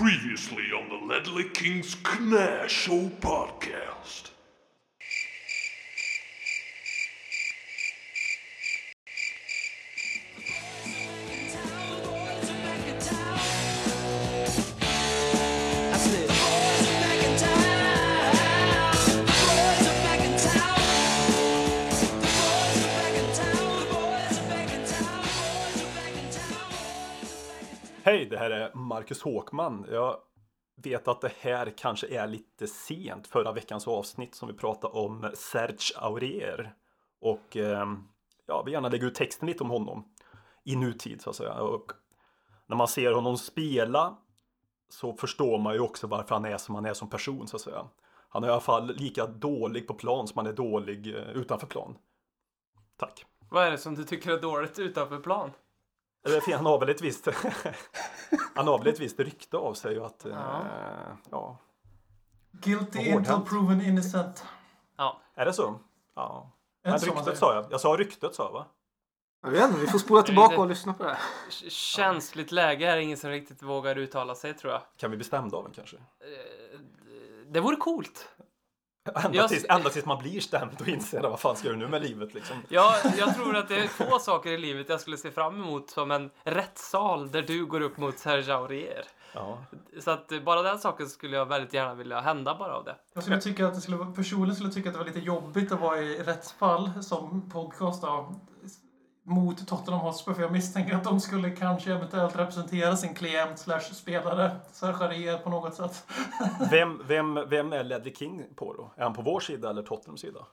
Previously on the Ledley King's Knare Show podcast. Hej, det här är Marcus Håkman. Jag vet att det här kanske är lite sent, förra veckans avsnitt som vi pratade om Serge Aurier. Och ehm, ja, vi gärna lägger ut texten lite om honom i nutid så att säga. Och när man ser honom spela så förstår man ju också varför han är som han är som person så att säga. Han är i alla fall lika dålig på plan som han är dålig eh, utanför plan. Tack. Vad är det som du tycker är dåligt utanför plan? Han har väl ett visst Han har väl ett visst rykte av sig att Ja. eh, ja. Guilty Vad until proven innocent. Ja. Är det så? Ja. Är det Men ryktet sa jag. Jag sa ryktet sa jag va? Jag vet inte, vi får spola tillbaka och lyssna på det här. Känsligt läge är ingen som riktigt vågar uttala sig tror jag. Kan vi bli stämda av en kanske? Eh, Det vore coolt. Ända, Jag- tills, ända tills man blir stämd och inser vad fan ska jag nu med livet liksom. Jag, jag tror att det är få saker i livet jag skulle se fram emot som en rättssal där du går upp mot Serge Aurier. Ja. Så att bara den saken skulle jag väldigt gärna vilja hända bara av det. Jag skulle tycka att det skulle, personligen skulle jag tycka att det var lite jobbigt att vara i rättsfall som podcast då, mot Tottenham Hotspur. För jag misstänker att de skulle kanske eventuellt representera sin klient slash spelare, Serge på något sätt. Vem, vem, vem är Ledley King på då? Är han på vår sida eller Tottenhams sida?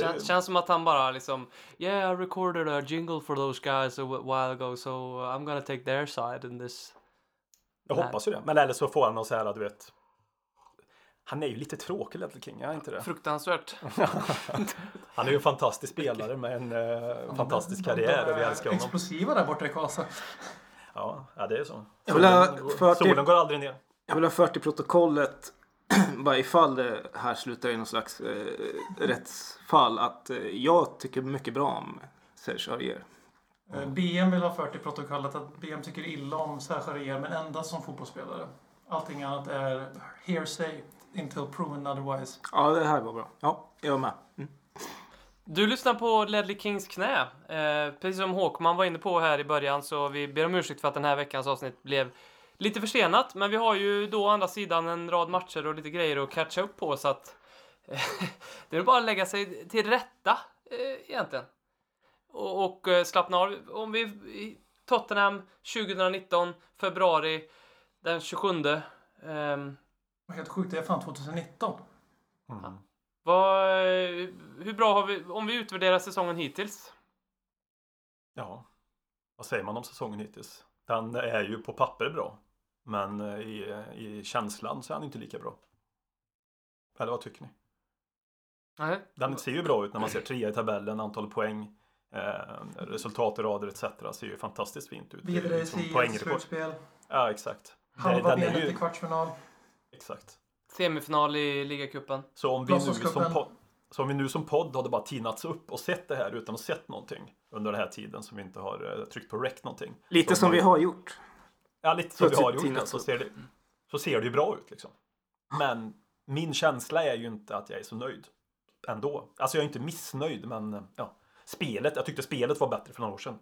Känns, känns som att han bara liksom Yeah, I recorded a jingle for those guys a wh- while ago so I'm gonna take their side in this. jag hoppas ju det. Men eller så får han någon så här, du vet. Han är ju lite tråkig Ledley King, är han inte det? Fruktansvärt. Han är ju en fantastisk spelare med en eh, fantastisk karriär och vi älskar honom. Explosiva där borta i Karlstad. Ja, ja det är så. Jag vill ha Solen, går- fört solen går aldrig ner. Jag vill ha fört i protokollet, bara ifall det här slutar i någon slags eh, rättsfall, att eh, jag tycker mycket bra om Serge Aurier. Eh, BM vill ha fört i protokollet att BM tycker illa om Serge Aurier, men endast som fotbollsspelare. Allting annat är hearsay until proven otherwise. Ja, det här var bra. Ja, jag är med. Mm. Du lyssnar på Ledley Kings knä. Eh, precis som Håkman var inne på här i början så vi ber om ursäkt för att den här veckans avsnitt blev lite försenat. Men vi har ju då å andra sidan en rad matcher och lite grejer att catcha upp på så att eh, det är bara att lägga sig till rätta eh, egentligen. Och, och eh, slappna av. Om vi i Tottenham 2019 februari den 27. Vad Helt sjukt, det är fan 2019. Mm. vad, hur bra har vi, om vi utvärderar säsongen hittills? Ja, vad säger man om säsongen hittills? Den är ju på papper bra. Men eh, i, i känslan så är han inte lika bra. Eller vad tycker ni? Nej. Den ser ju bra ut när man ser trea i tabellen, antal poäng, eh, resultat i rader etc. ser ju fantastiskt fint ut. Det är Vidare i liksom CS, poängrekord. slutspel. Ja, exakt. Halva benet i kvartsfinal. Exakt. Semifinal i ligacupen. Så om, vi nu som podd, så om vi nu som podd hade bara tinats upp och sett det här utan att sett någonting under den här tiden som vi inte har eh, tryckt på rec någonting. Lite som man- vi har gjort. Ja, lite som vi har gjort det, tinats så ser det, så ser det ju bra ut liksom. Men min känsla är ju inte att jag är så nöjd ändå. Alltså jag är inte missnöjd, men ja. Spelet, jag tyckte spelet var bättre för några år sedan.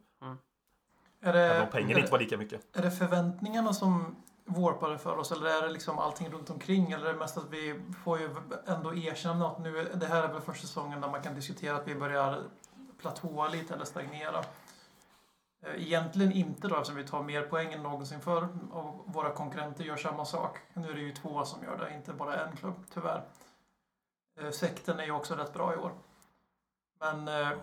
Är det, Även om pengarna är, inte var lika mycket. är det förväntningarna som vårpade för oss eller är det liksom allting runt omkring? Eller är det mest att vi får ju ändå erkänna att nu, det här är väl första säsongen där man kan diskutera att vi börjar platåa lite eller stagnera. Eh, egentligen inte då eftersom vi tar mer poäng än någonsin förr och våra konkurrenter gör samma sak. Nu är det ju två som gör det, inte bara en klubb tyvärr. Eh, sekten är ju också rätt bra i år. Men eh,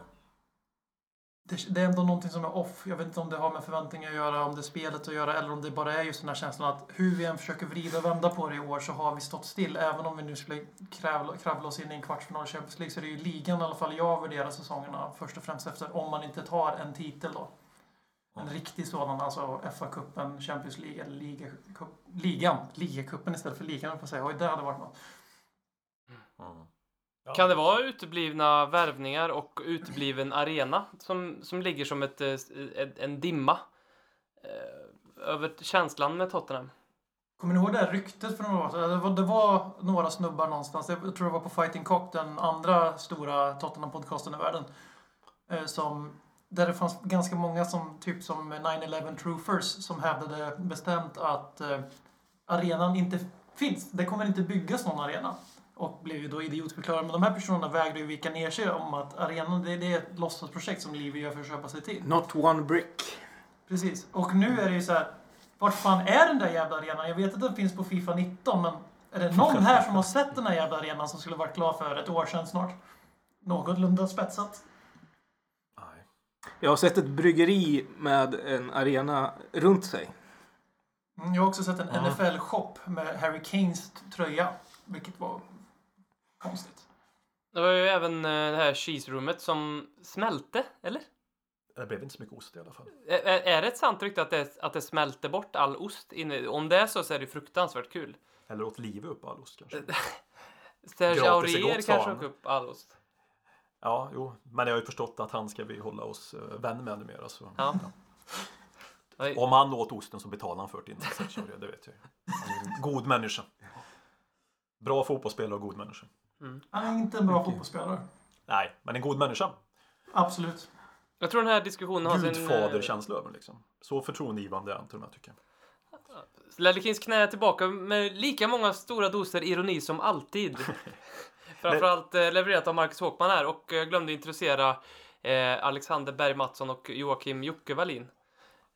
det, det är ändå någonting som är off. Jag vet inte om det har med förväntningar att göra, om det är spelet att göra eller om det bara är just den här känslan att hur vi än försöker vrida och vända på det i år så har vi stått still. Även om vi nu skulle kravla, kravla oss in i en kvartsfinal i Champions League så är det ju ligan i alla fall jag värderar säsongerna först och främst efter om man inte tar en titel då. En riktig sådan, alltså FA-cupen, Champions League eller liga, ligan. Ligacupen istället för ligan, får säga. Oj, det hade varit något. Ja. Kan det vara uteblivna värvningar och utebliven arena som, som ligger som ett, eh, ett, en dimma eh, över känslan med Tottenham? Kommer ni ihåg det här ryktet för några år sedan? Det var, det var några snubbar någonstans. Jag tror det var på Fighting Cock, den andra stora Tottenham-podcasten i världen. eh, Som, där det fanns ganska många som, typ som 9-11 Truthers, som hävdade bestämt att eh, arenan inte finns. Det kommer inte byggas någon arena. Och blev ju då idiotförklarade. Men de här personerna vägrade ju vika ner sig om att arenan, det, det är ett låtsasprojekt som Livi gör för att köpa sig tid. Not one brick. Precis. Och nu är det ju så här. Vart fan är den där jävla arenan? Jag vet att den finns på Fifa 19, men är det någon här som har sett den här jävla arenan som skulle varit klar för ett år sedan snart? Någorlunda spetsat. Nej. Jag har sett ett bryggeri med en arena runt sig. Mm, Jag har också sett en Ja. NFL-shop med Harry Kanes tröja, vilket var konstigt. Det var ju även eh, det här cheese-rummet som smälte, eller? Det blev inte så mycket ost i alla fall. Är, är det ett sant rykte att det, att det smälter bort all ost? Inne? Om det är så så är det fruktansvärt kul. Eller åt livet upp all ost kanske. Serge Aurier kanske åker upp all ost. Ja, jo. Men jag har ju förstått att han ska vi hålla oss eh, vän med numera. Så. Ja. Oj. Om han åt osten så betalade han för det innan. Sergio Aurier, Det vet jag ju. God människa. Bra fotbollsspelare och god människa. Han är inte en bra fotbollsspelare. Nej, men en god människa. Absolut. Jag tror den här diskussionen har sin... eh, Gudfaderkänsla över liksom. Så förtroendegivande är han till och med tycker jag. Lellekins knä är tillbaka med lika många stora doser ironi som alltid. Framförallt eh, levererat av Marcus Håkman här och eh, glömde introducera eh, Alexander Berg Mattsson och Joakim Jocke Wallin.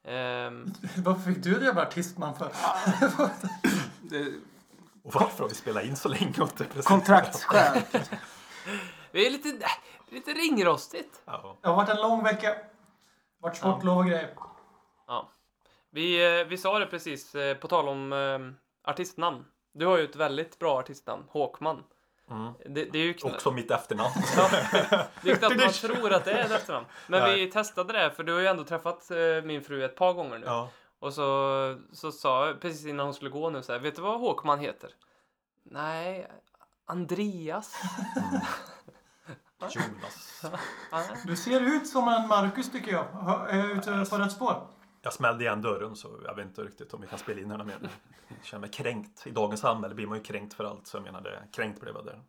Ehm, Varför fick du det jävla artistnamn för? Och varför har vi spelat in så länge och inte presenterat? Kontraktsskäl. det är lite, lite ringrostigt. Ja. Det har varit en lång vecka. Varit sportlov och grejer. Ja. Vi, eh, vi sa det precis, eh, på tal om eh, artistnamn. Du har ju ett väldigt bra artistnamn, Håkman. Mm. Det, det är ju knappt, Också mitt efternamn. det är knappt man tror att det är ett efternamn. Men Nej. vi testade det, för du har ju ändå träffat eh, min fru ett par gånger nu. Ja. Och så, så sa jag precis innan hon skulle gå nu så här, vet du vad Håkman heter? Nej, Andreas. Jonas. Ja, Du ser ut som en Marcus tycker jag. Är jag ute på rätt spår? Jag smällde igen dörren så jag vet inte riktigt om vi kan spela in henne mer. Jag känner mig kränkt. I dagens samhälle blir man ju kränkt för allt. Så jag menar det. Kränkt blev jag där.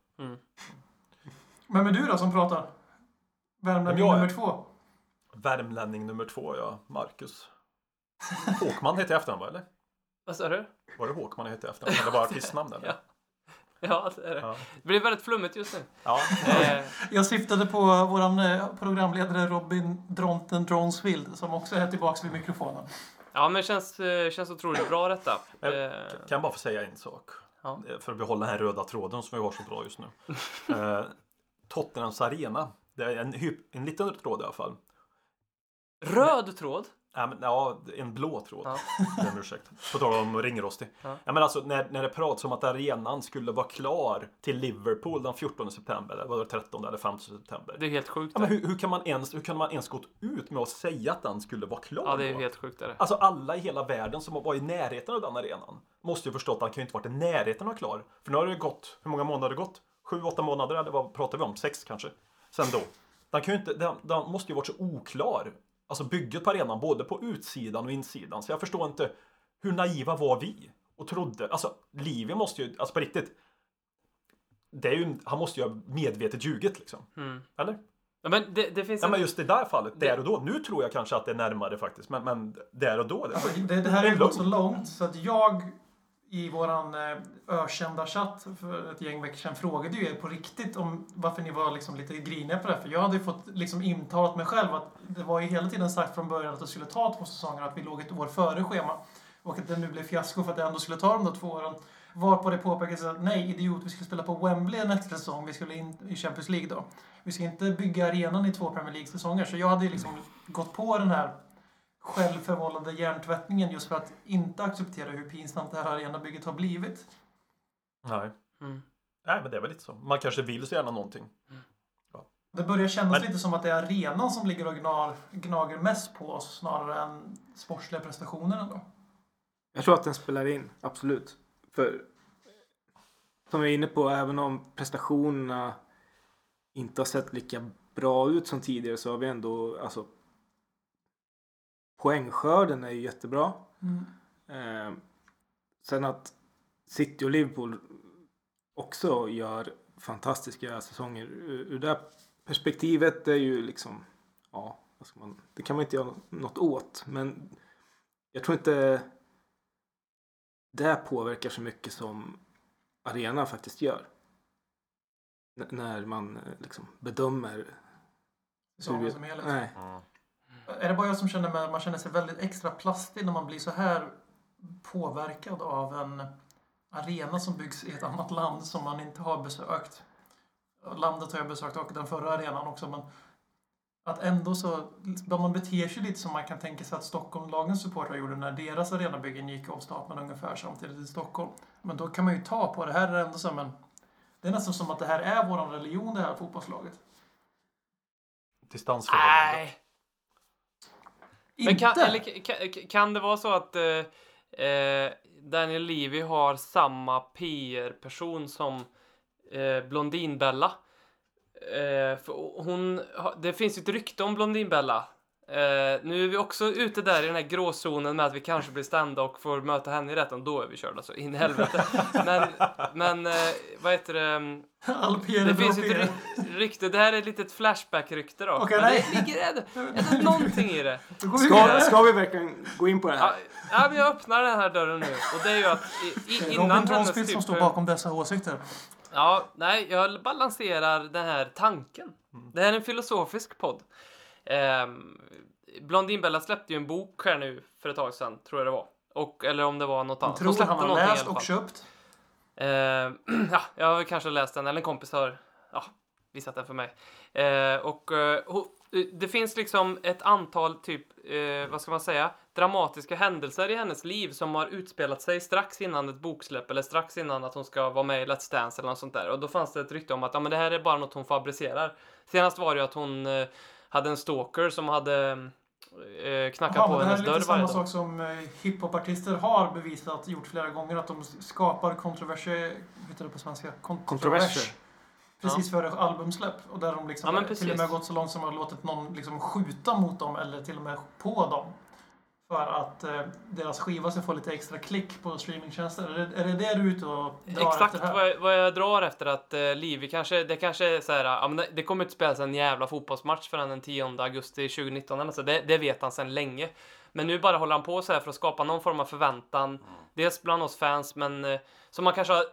Vem är du då som pratar? Värmlänning nummer två. Värmlänning nummer två, ja. Marcus. Håkman heter jag efternamn va, eller? Vad sa du? Var det Håkman jag hette i efternamn? Eller bara artistnamn eller? Ja. Ja, det är det. Ja. Det blir väldigt flummigt just nu. Ja. Eh, Jag syftade på våran eh, programledare Robin Dronten Dronsfield som också är tillbaks vid mikrofonen. ja, men det känns, eh, känns otroligt bra detta. Eh, Kan jag bara få säga en sak? Ja. För att behålla den här röda tråden som vi har så bra just nu. eh, Tottenhams arena. Det är en, en liten tråd i alla fall. röd tråd. Ja, men, ja, en blå tråd. Ja. Ursäkt. På tal om ringrostig. Ja. Ja. men alltså när, när det pratas om att arenan skulle vara klar till Liverpool den 14 september. Eller var det 13 eller 15 september. Det är helt sjukt. Ja, men hur, hur, kan man ens, hur kan man ens gått ut med att säga att den skulle vara klar Ja, det är helt sjukt. Är det. Alltså alla i hela världen som varit i närheten av den arenan måste ju förstå att den kan ju inte varit i närheten av klar. För nu har det gått, hur många månader har det gått? Sju, åtta månader eller vad pratar vi om? Sex kanske? Sen då. Den, kan ju inte, den, den måste ju varit så oklar. Alltså bygget på arenan både på utsidan och insidan. Så jag förstår inte hur naiva var vi? Och trodde, alltså Livia måste ju, alltså på riktigt. Det är ju, han måste ju ha medvetet ljugit liksom. Mm. Eller? Ja, men det, det finns Ja en... men just i det där fallet, där och då. Nu tror jag kanske att det är närmare faktiskt. Men, men där och då. Det, Alltså, det, det här Det är ju gått så långt så att jag i våran eh, ökända chatt för ett gäng veckor sedan frågade ju er på riktigt om varför ni var liksom lite griniga på det här. För jag hade ju fått liksom intalat mig själv att det var ju hela tiden sagt från början att det skulle ta två säsonger, att vi låg ett år före schema. Och att det nu blev fiasko för att det ändå skulle ta de där två åren. Varpå det påpekades att nej, idiot, vi skulle spela på Wembley nästa säsong. Vi skulle in i Champions League då. Vi ska inte bygga arenan i två Premier League-säsonger. Så jag hade ju liksom gått på den här självförvållade hjärntvättningen just för att inte acceptera hur pinsamt det här arenabygget har blivit. Nej. Mm. Nej, men det är väl lite så. Man kanske vill så gärna någonting. Det börjar kännas Men- lite som att det är arenan som ligger och gnar, gnager mest på oss snarare än sportsliga prestationer ändå. Jag tror att den spelar in, absolut. För som jag är inne på, även om prestationerna inte har sett lika bra ut som tidigare så har vi ändå, alltså poängskörden är ju jättebra. Mm. Eh, sen att City och Liverpool också gör fantastiska säsonger ur, det perspektivet är ju liksom ja, vad ska man, det kan man inte göra något åt men jag tror inte det påverkar så mycket som arenan faktiskt gör. N- när man eh, liksom bedömer. Säsongen som helhet. Nej. Är det bara jag som känner att man känner sig väldigt extra plastig när man blir så här påverkad av en arena som byggs i ett annat land som man inte har besökt? Landet har jag besökt och den förra arenan också men att ändå så, man beter sig lite som man kan tänka sig att Stockholmlagens supportrar gjorde när deras arenabyggen gick av stapeln ungefär samtidigt i Stockholm. Men då kan man ju ta på det här är ändå som en det är nästan som att det här är våran religion det här fotbollslaget. Distansförhållande. Nej. Men kan, eller, kan, kan det vara så att eh, eh, Daniel Levy har samma PR-person som eh, Blondinbella? Eh, hon, det finns ju ett rykte om Blondinbella. Eh, nu är vi också ute där i den här gråzonen med att vi kanske blir stämda och får möta henne i rätten. Då är vi körda så in i helvete. Men, men eh, vad heter det? Är Det finns ju ett rykte. Det här är ett litet flashback-rykte då. Okej, Men nej. det ligger ändå, ändå någonting i det. Ska, ska vi verkligen gå in på det Ja, här? ja, men jag öppnar den här dörren nu. Och det är ju att i, i, innan Robin hennes Trånspilt som typ... står bakom dessa åsikter. Ja, nej, jag balanserar den här tanken. Mm. Det här är en filosofisk podd. Ehm, Blondinbella släppte ju en bok här nu för ett tag sedan, tror jag det var. Och, eller om det var något annat. Tror han har läst och köpt. Eh, ja, jag har kanske läst den, eller en kompis har ja, visat den för mig. Eh, och ho- det finns liksom ett antal typ, eh, vad ska man säga, dramatiska händelser i hennes liv som har utspelat sig strax innan ett boksläpp eller strax innan att hon ska vara med i Let's Dance eller något sånt där. Och då fanns det ett rykte om att ja, men det här är bara något hon fabricerar. Senast var det ju att hon eh, hade en stalker som hade eh, knackat Ja, på men det här hennes är dörr lite varje samma dag. sak som eh, hiphopartister har bevisat, gjort flera gånger, att de skapar kontroverser, vad heter det på svenska? Kon- Kontroverser. Precis före albumsläpp. Och där de liksom Ja, till och med gått så långt som att låtit någon liksom skjuta mot dem eller till och med på dem. För att eh, deras skiva ska få lite extra klick på streamingtjänster. Är det är det, det du är ute och drar Exakt efter här? vad jag, vad jag drar efter att uh, Livi kanske, det kanske är så här, ja, men det, det kommer inte spelas en jävla fotbollsmatch förrän den 10 augusti 2019 eller så. Det, det vet han sedan länge. Men nu bara håller han på så här för att skapa någon form av förväntan. Dels bland oss fans, men uh, som man kanske har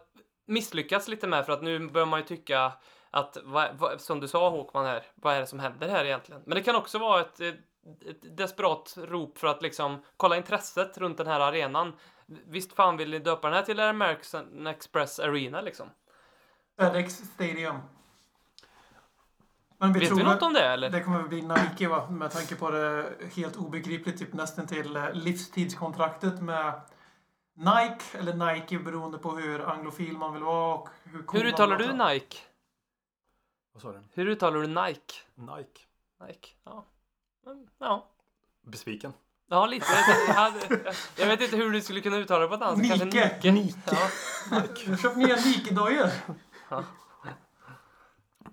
misslyckats lite med för att nu börjar man ju tycka att, vad, vad, som du sa Håkman här, vad är det som händer här egentligen? Men det kan också vara ett, ett, desperat rop för att liksom kolla intresset runt den här arenan. Visst fan vill ni döpa den här till American Express Arena liksom? FedEx Stadium. Men vi Vet tror vi något om det eller? Det kommer väl bli Nike va? Med tanke på det helt obegripligt, typ nästan till eh, livstidskontraktet med Nike, eller Nike beroende på hur anglofil man vill vara och hur cool Hur uttalar du. Nike? Vad sa du? Hur uttalar du Nike? Nike. Nike, ja. Mm, Ja, Besviken. ja lite. Jag, hade, jag vet inte hur du skulle kunna uttala det på ett annat sätt. Nike. Kanske Nike. Ja. Köpt nya Nike-dojor. Ja.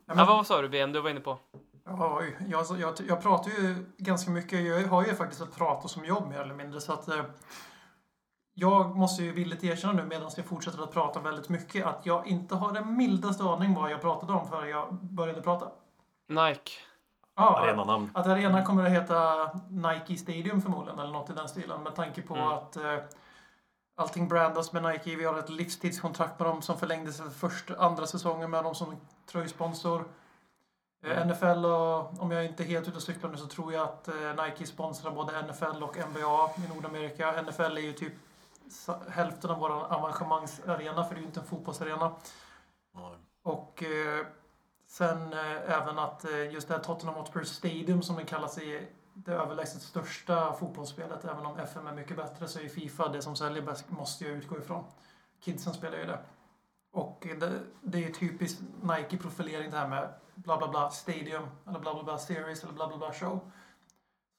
Ja, ja, vad sa du BM? Du var inne på? Oj, jag, jag, jag pratar ju ganska mycket. Jag har ju faktiskt ett prata som jobb mer eller mindre. Så att, eh, jag måste ju villigt erkänna nu medan jag fortsätter att prata väldigt mycket att jag inte har den mildaste aning vad jag pratade om förrän jag började prata. Nike. Ja, Arenanamn. Att arenan kommer att heta Nike Stadium förmodligen, eller något i den stilen. Med tanke på Mm. att eh, allting brandas med Nike. Vi har ett livstidskontrakt med dem som förlängdes för första, andra säsongen med dem som tröjsponsor. Eh, NFL och om jag inte är helt ute och cyklar nu så tror jag att eh, Nike sponsrar både NFL och NBA i Nordamerika. NFL är ju typ hälften av vår avangemangsarena för det är ju inte en fotbollsarena. Och eh, sen eh, även att eh, just det här Tottenham Hotspur Stadium som det kallas är det överlägset största fotbollsspelet. Även om FM är mycket bättre så är Fifa det som säljer bäst, måste jag utgå ifrån. Kidsen spelar ju det. Och det, det är typiskt Nike-profilering det här med bla bla bla Stadium eller bla bla bla Series eller bla bla bla Show.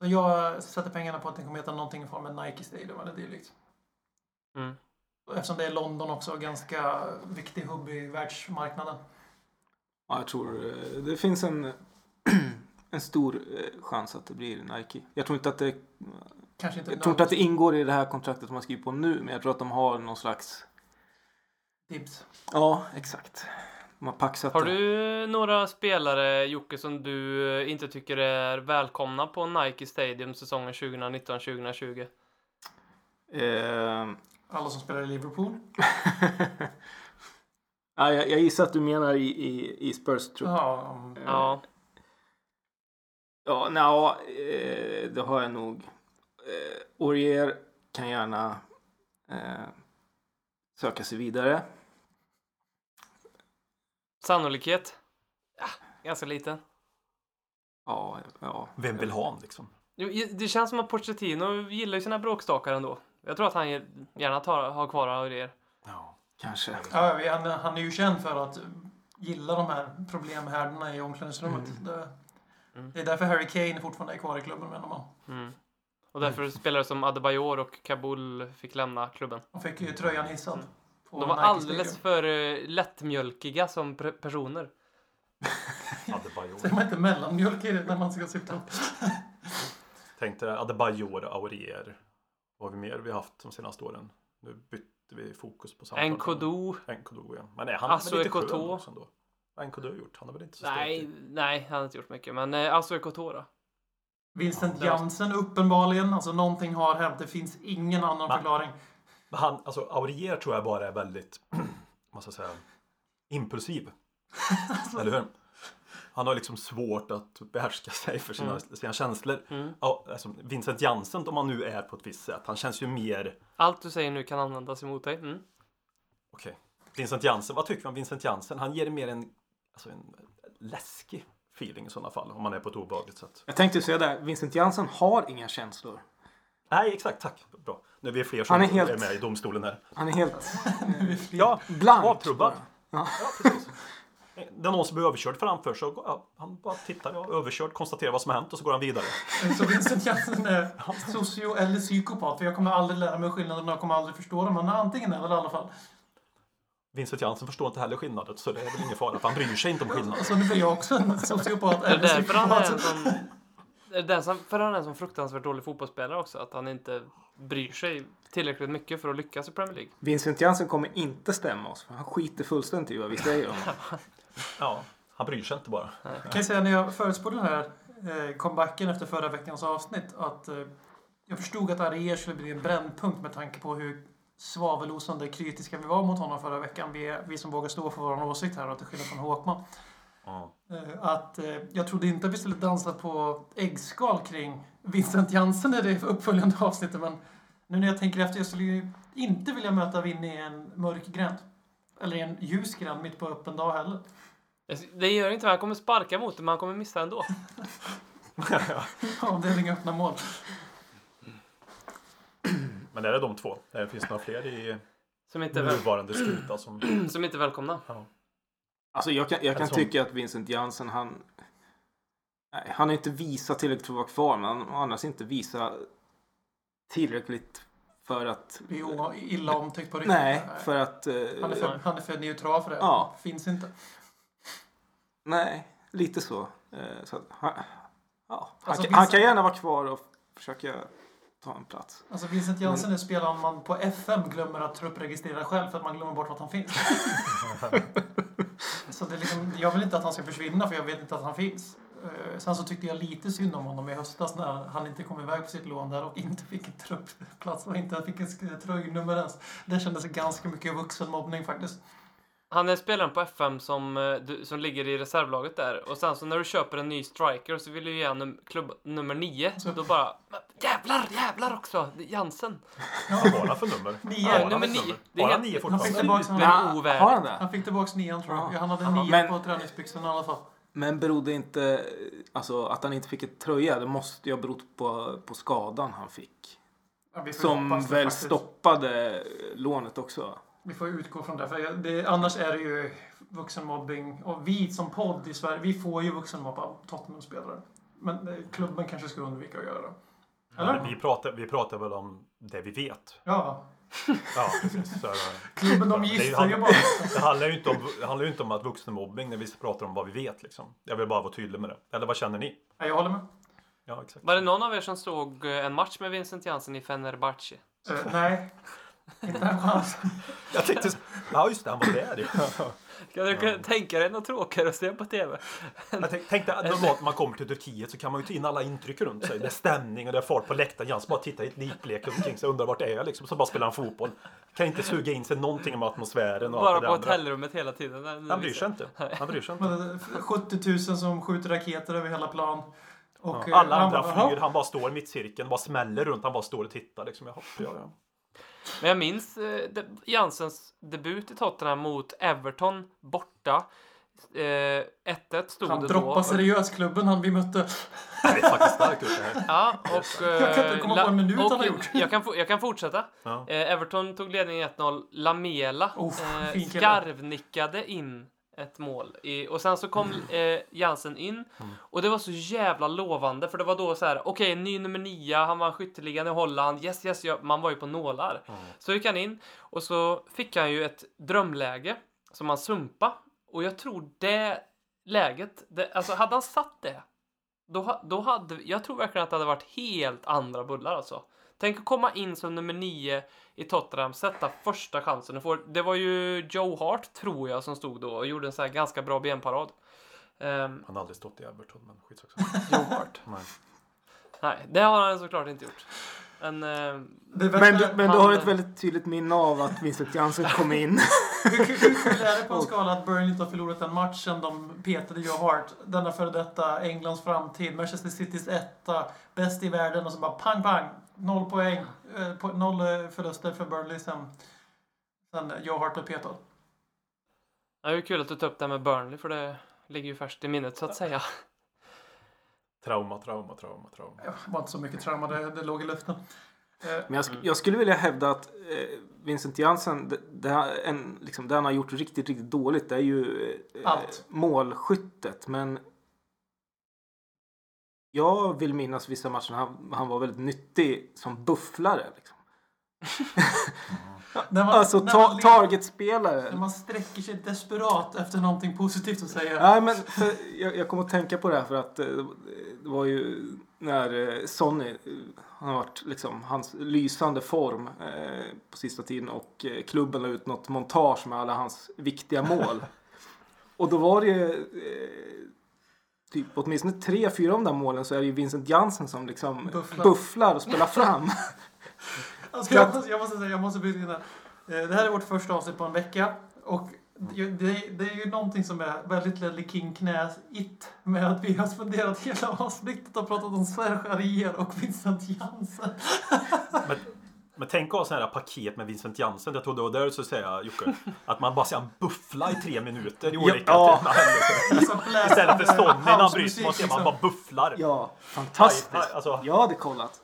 Så jag sätter pengarna på att den kommer heta någonting i form av Nike Stadium eller dylikt. Mm. Eftersom det är London också, ganska viktig hubb i världsmarknaden. Ja, jag tror eh, det finns en, en stor eh, chans att det blir Nike. Jag tror inte att det... Kanske inte Jag tror inte att det ingår i det här kontraktet som man skriver på nu, men jag tror att de har någon slags... Dibs. Ja, exakt. De har paxat Har det. du några spelare, Jocke, som du eh, inte tycker är välkomna på Nike Stadium säsongen 2019-2020? Eh, Alla som spelar i Liverpool. ja, jag, jag gissar att du menar i, i, i Spurs trupp. Ja, om- Ja. Ja, nja, eh, det har jag nog. Eh, Aurier kan gärna eh, söka sig vidare. Sannolikhet? Ja, ganska liten. Ja, ja. Vem vill ha honom liksom? Det känns som att Pochettino gillar ju sina bråkstakar ändå. Jag tror att han gärna tar, har kvar Aurier. Ja. Kanske. Ja, vi- han, han är ju känd för att gilla de här problemhärdarna i omklädningsrummet. Det, Mm. det är därför Harry Kane fortfarande är kvar i klubben menar man. Mm. Och därför spelare som Adebayor och Kabul fick lämna klubben. De fick ju tröjan hissad. på De var alldeles för eh, lättmjölkiga som personer. Adebayor. Säger man inte mellanmjölk när man ska sitta upp? Tänkte Adebayor, Aurier. Vad har vi mer vi haft de senaste åren? Nu bytte vi fokus på samtalet. Nkodu. Nkodu, ja. Men är han Asso väl lite Ekoto. skön också ändå? Vad har Nkodu gjort? Han har väl inte så Nej, nej, han har inte gjort mycket. Men eh, Asso Ekotora. Vincent Ja, Jansen uppenbarligen. Alltså någonting har hänt. Det finns ingen annan Va? förklaring. Men han, alltså Aurier tror jag bara är väldigt, vad ska jag säga, impulsiv. Eller hur? Han har liksom svårt att behärska sig för sina, sina känslor. Mm. Ja, alltså Vincent Jansen, om han nu är på ett visst sätt, han känns ju mer... Allt du säger nu kan användas emot dig. Mm. Okej. Vincent Jansen, vad tycker vi om Vincent Jansen? Han ger mer en, alltså en läskig feeling i sådana fall, om man är på ett obehagligt sätt. Jag tänkte säga det. Vincent Jansen har inga känslor. Nej, exakt, tack. Bra. Nu är vi fler som Han är är, helt- med i domstolen här. Han är helt Ja, blank. avtrubbad. bara. Ja, precis. Det är någon som blir överkörd framför så ja, han bara tittar, ja, överkörd, konstaterar vad som har hänt och så går han vidare. Så Vincent Jansen är socio eller psykopat. För jag kommer aldrig lära mig skillnaden och jag kommer aldrig förstå dem. Men antingen är det i alla fall. Vincent Jansen förstår inte heller skillnaden så det är väl ingen fara för han bryr sig inte om skillnaden. Så nu blir jag också en sociopat det eller därför han är en psykopat. sån... Är det därför han är en sån fruktansvärt dålig fotbollsspelare också? Att han inte bryr sig tillräckligt mycket för att lyckas i Premier League? Vincent Jansen kommer inte stämma oss. För han skiter fullständigt i vad vi säger om. Ja, han bryr sig inte bara. Jag kan säga när jag förutspådde den här eh, comebacken efter förra veckans avsnitt att eh, jag förstod att Arier skulle bli en brännpunkt med tanke på hur svavelosande kritiska vi var mot honom förra veckan. Vi, vi som vågar stå för vår åsikt här, och till skillnad från Håkman. Ja. Eh, att eh, jag trodde inte att vi skulle dansa på äggskal kring Vincent Jansen i det uppföljande avsnittet. Men nu när jag tänker efter, jag skulle ju inte vilja möta Vinny i en mörk gränd. Eller i en ljus gränd mitt på öppen dag heller. Det gör inte, han kommer sparka mot det, men han kommer missa ändå. Avdelning öppna mål. Men är det de två? Det finns några fler i Som inte är, nuvarande skuta som... som inte är välkomna. Alltså jag kan, jag kan En sån- tycka att Vincent Jansen han... Nej, han har inte visat tillräckligt för att vara kvar. Men han har annars inte visat tillräckligt för att... Blir o- illa omtyckt på riktigt. Nej, för att... eh, Han är för, han är för neutral för det. Ja. Finns inte. Nej, lite så. Eh, så att, han, ja, han, Alltså, kan, han Vincent- kan gärna vara kvar och försöka ta en plats. Alltså Vincent Jansen är spelaren man på FM glömmer att truppregistrera själv för att man glömmer bort vart han finns. så det liksom, jag vill inte att han ska försvinna för jag vet inte att han finns. Eh, sen så tyckte jag lite synd om honom i höstas när han inte kom iväg på sitt lån där och inte fick en truppplats och inte fick ett tröjnummer ens. Det kändes ganska mycket vuxenmobbning faktiskt. Han är spelaren på FM som, eh, som ligger i reservlaget där. Och sen så när du köper en ny striker så vill du ge num klubb nummer nio. Så då bara, "Men jävlar, jävlar också! Jansen! Vad har han för nummer? Nio. Han nummer nio. Det är helt- nio Han fick fortfarande? tillbaka, han, har han fick tillbaks nian tror jag. Ja. Han hade nio men- på träningsbyxorna i alla fall. Men berodde inte... Alltså att han inte fick ett tröja, det måste ju ha berott på, på skadan han fick. Ja, Som väl faktiskt. stoppade lånet också. Vi får utgå från det. För det. Annars är det ju vuxenmobbing. Och vi som podd i Sverige, vi får ju vuxenmobba Tottenham-spelare. Men eh, klubben kanske ska undvika att göra det. Eller? Men Vi pratar, vi pratar väl om det vi vet. Ja. Ja, precis. Så. Klubben de Det är ju- gissar ju bara. Det handlar ju inte om, det handlar inte om att vuxenmobbing när vi pratar om vad vi vet. Liksom. Jag vill bara vara tydlig med det. Eller vad känner ni? Ja, jag håller med. Ja, exakt. Var det någon av er som såg eh, en match med Vincent Jansen i Fenerbahce? Eh, nej, inte en chans. Jag tänkte, ja just det, han var där ju. Kan du kunna tänka dig något tråkigare att se på TV? Jag tänk- tänkte att normalt när man kommer till Turkiet så kan man ju ta in alla intryck runt sig. Det är stämning och det är folk på läktaren. Jans bara tittar i ett likblek omkring sig och undrar vart är jag liksom. Så bara spelar han fotboll. Kan inte suga in sig någonting om atmosfären och Bara allt det på andra. hotellrummet hela tiden. Han bryr sig inte. Han bryr sig inte. Men det är 70 000 som skjuter raketer över hela plan. Och, Ja, eh, alla andra bara, flyr, han bara står i mittcirkeln, bara smäller runt, han bara står och tittar liksom. Jaha, ja, ja. Men jag minns eh, de, Jansens debut i Tottenham mot Everton borta. Eh, 1-1 stod Han det droppar då. seriösklubben han vi mötte. Det är faktiskt starkt gjort det här. Ja, och... Jag kan inte komma eh, på en minut och han har gjort. Jag kan, jag kan fortsätta. Ja. Eh, Everton tog ledningen 1-0. Lamela Oh, eh, skarvnickade in ett mål. I, och sen så kom eh, Jansen in. Och det var så jävla lovande. För det var då så här, okej, ny nummer nio, han vann skytteligan i Holland. Yes, yes, ja, man var ju på nålar. Så gick han in och så fick han ju ett drömläge som han sumpa. Och jag tror det läget, det, alltså hade han satt det då, då hade, jag tror verkligen att det hade varit helt andra bullar alltså. Tänk att komma in som nummer nio i Tottenham, sätta första chansen. och få- Det var ju Joe Hart, tror jag, som stod då och gjorde en så här ganska bra benparad. Um, Han har aldrig stått i Everton, men skitsak. Joe Hart? Nej. Nej, det har han såklart inte gjort. Men, eh, Det värsta- Men, du, men du han- har ett väldigt tydligt minne av att Vincent Jansen kom in. Hur kul är det på en skala att Burnley inte har förlorat en match sedan de petade Joe Hart? Denna före detta Englands framtid, Manchester Citys etta, bäst i världen och så bara pang pang! Noll poäng, eh, på, noll eh, förluster för Burnley sen, sen Joe Hart blev petad. det är ju kul att du tar upp det här med Burnley, för det ligger ju färskt i minnet så att säga. Trauma, trauma, trauma, trauma. Ja, Det var inte så mycket trauma, det, det låg i luften. Eh, Men jag, sk- jag skulle vilja hävda att eh, Vincent Jansen, det, det, en, liksom, det han har gjort riktigt, riktigt dåligt, det är ju eh, Allt. målskyttet. Men jag vill minnas vissa matcher han, han var väldigt nyttig som bufflare. Liksom. när man, Alltså ta, le- När targetspelare. man sträcker sig desperat efter någonting positivt att säga. Nej, men jag, jag kommer att tänka på det här för att eh, det var ju när eh, Sonny, eh, han har varit liksom hans lysande form eh, på sista tiden och klubben la ut något montage med alla hans viktiga mål. och då var det ju eh, typ åtminstone tre, fyra av de där målen så är det ju Vincent Jansen som liksom Bufflar. bufflar, och spelar fram. Alltså, jag, måste, jag måste säga, jag måste bryta in här. Eh, Det här är vårt första avsnitt på en vecka. Och det, det, det är ju någonting som är väldigt Ledley King knäs it med att vi har spenderat hela avsnittet och pratat om Serge Arier och Vincent Jansen. Men, men tänk att ha sådana här paket med Vincent Jansen. Jag trodde det var där du skulle säga Jocke. Att man bara ser han buffla i tre minuter i olika Ja. händelser. Istället för Sonny när han bryter man ser man bara bufflar. Ja, fantastiskt. Aj, alltså. Jag hade kollat.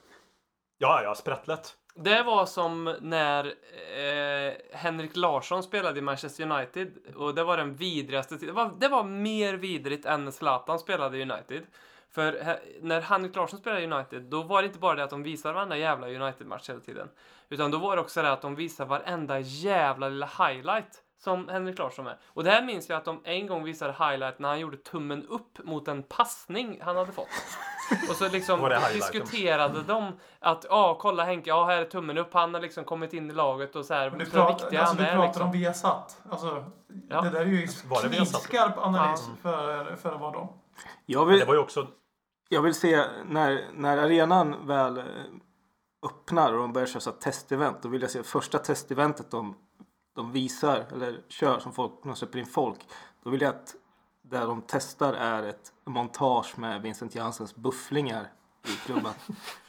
Ja, ja, sprättlätt. Det var som när eh, Henrik Larsson spelade i Manchester United och det var den vidrigaste. Det var, det var mer vidrigt än när Zlatan spelade i United. För he- när Henrik Larsson spelade i United, då var det inte bara det att de visade varenda jävla United-match hela tiden. Utan då var det också det att de visade varenda jävla lilla highlight som Henrik Larsson är. Och det här minns jag att de en gång visade highlight när han gjorde tummen upp mot en passning han hade fått. Och så liksom diskuterade de att ja, kolla Henke, ja här är tummen upp, han har liksom kommit in i laget och så här, Men du, så prat, viktiga alltså, du är pratar liksom. om Viasat. Alltså, Ja. Det där är ju knivskarp analys för, för att vara dem. Jag Men vill, det var ju också... Jag vill se när, när arenan väl eh, öppnar och de börjar köra så testevent. Då vill jag se första testeventet de, de visar eller kör som folk, de släpper in folk. Då vill jag att där de testar är ett montage med Vincent Janssens bufflingar i klubben.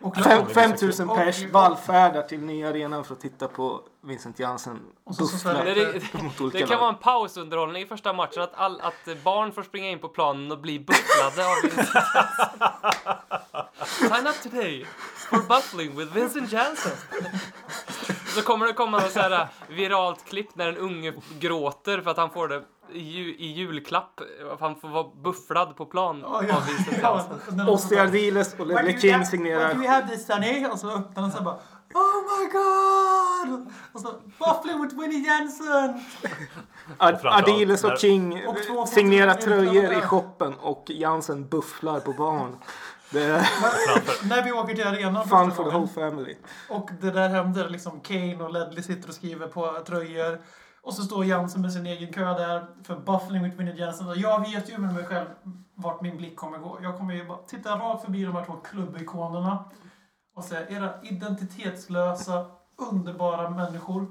Och, Fem, och, 5000 och- pers vallfärdar till nya arenan för att titta på Vincent Jansen buffla Det, det, det kan vara en pausunderhållning i första matchen att, all, att barn får springa in på planen och bli bufflade av Vincent Jansen. Sign up today for buffling with Vincent Jansen. Så kommer det komma något så här viralt klipp när en unge gråter för att han får det ju, i julklapp. Att han får vara bufflad på plan Ja, av Vincent Jansen. Ossi Ardiles och Ledley King signerar What do you have this Sunny? Och så öppnar den så här bara Oh my god! Och så Buffling with Winnie Jensen! Adiles och King Och två signerar tröjor i shoppen och Jansen bufflar på barn. När vi åker till arenan fun for the whole family. och det där händer, liksom Kane och Ledley sitter och skriver på tröjor. Och så står Jansen med sin egen kö där för Buffling with Winnie Jensen. Och jag vet ju med mig själv vart min blick kommer gå. Jag kommer ju bara titta rakt förbi de här två klubbikonerna och säga era identitetslösa, underbara människor.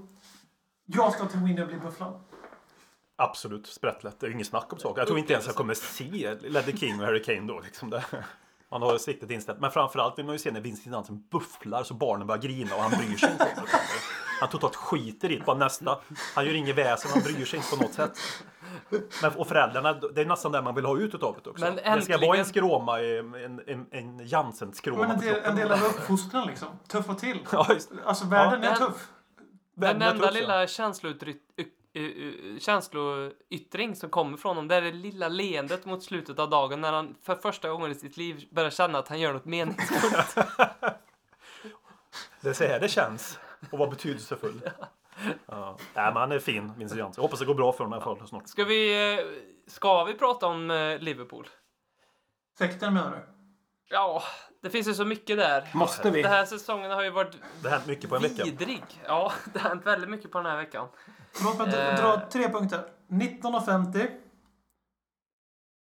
Jag ska till Winnie och bli bufflad. Absolut sprättlätt. Det är inget snack om saker. Jag tror inte ens jag kommer se Ledder King och Harry Kane då. Liksom det. Man har siktet inställt. Men framförallt vill man ju se när Vincent Jansen bufflar så barnen börjar grina och han bryr sig inte. Han totalt skiter i det. Bara nästa. Han gör inget väsen, han bryr sig inte på något sätt. Men, och föräldrarna, det är nästan det man vill ha ut utav det också. Men Det ska äntligen- vara en skråma, en, en, en Jansen-skråma Men en del, en del av uppfostran liksom. Tuffa till. Ja, just. Alltså världen Ja, är men- tuff. Den enda lilla känslouttryck, känsloyttring som kommer från honom, det är det lilla leendet mot slutet av dagen när han för första gången i sitt liv börjar känna att han gör något meningsfullt. Det är så här det känns. Och vara betydelsefull. Ja. Nej, men han är fin, Vincent Jansen. Jag hoppas det går bra för honom i alla fall snart. Ska vi, eh, ska vi prata om eh, Liverpool? Sekten menar du? Ja, det finns ju så mycket där. Måste vi? Den här säsongen har ju varit Det har hänt mycket på en vecka. vidrig. Ja, det har hänt väldigt mycket på den här veckan. Låt mig Eh. dra tre punkter. 1950.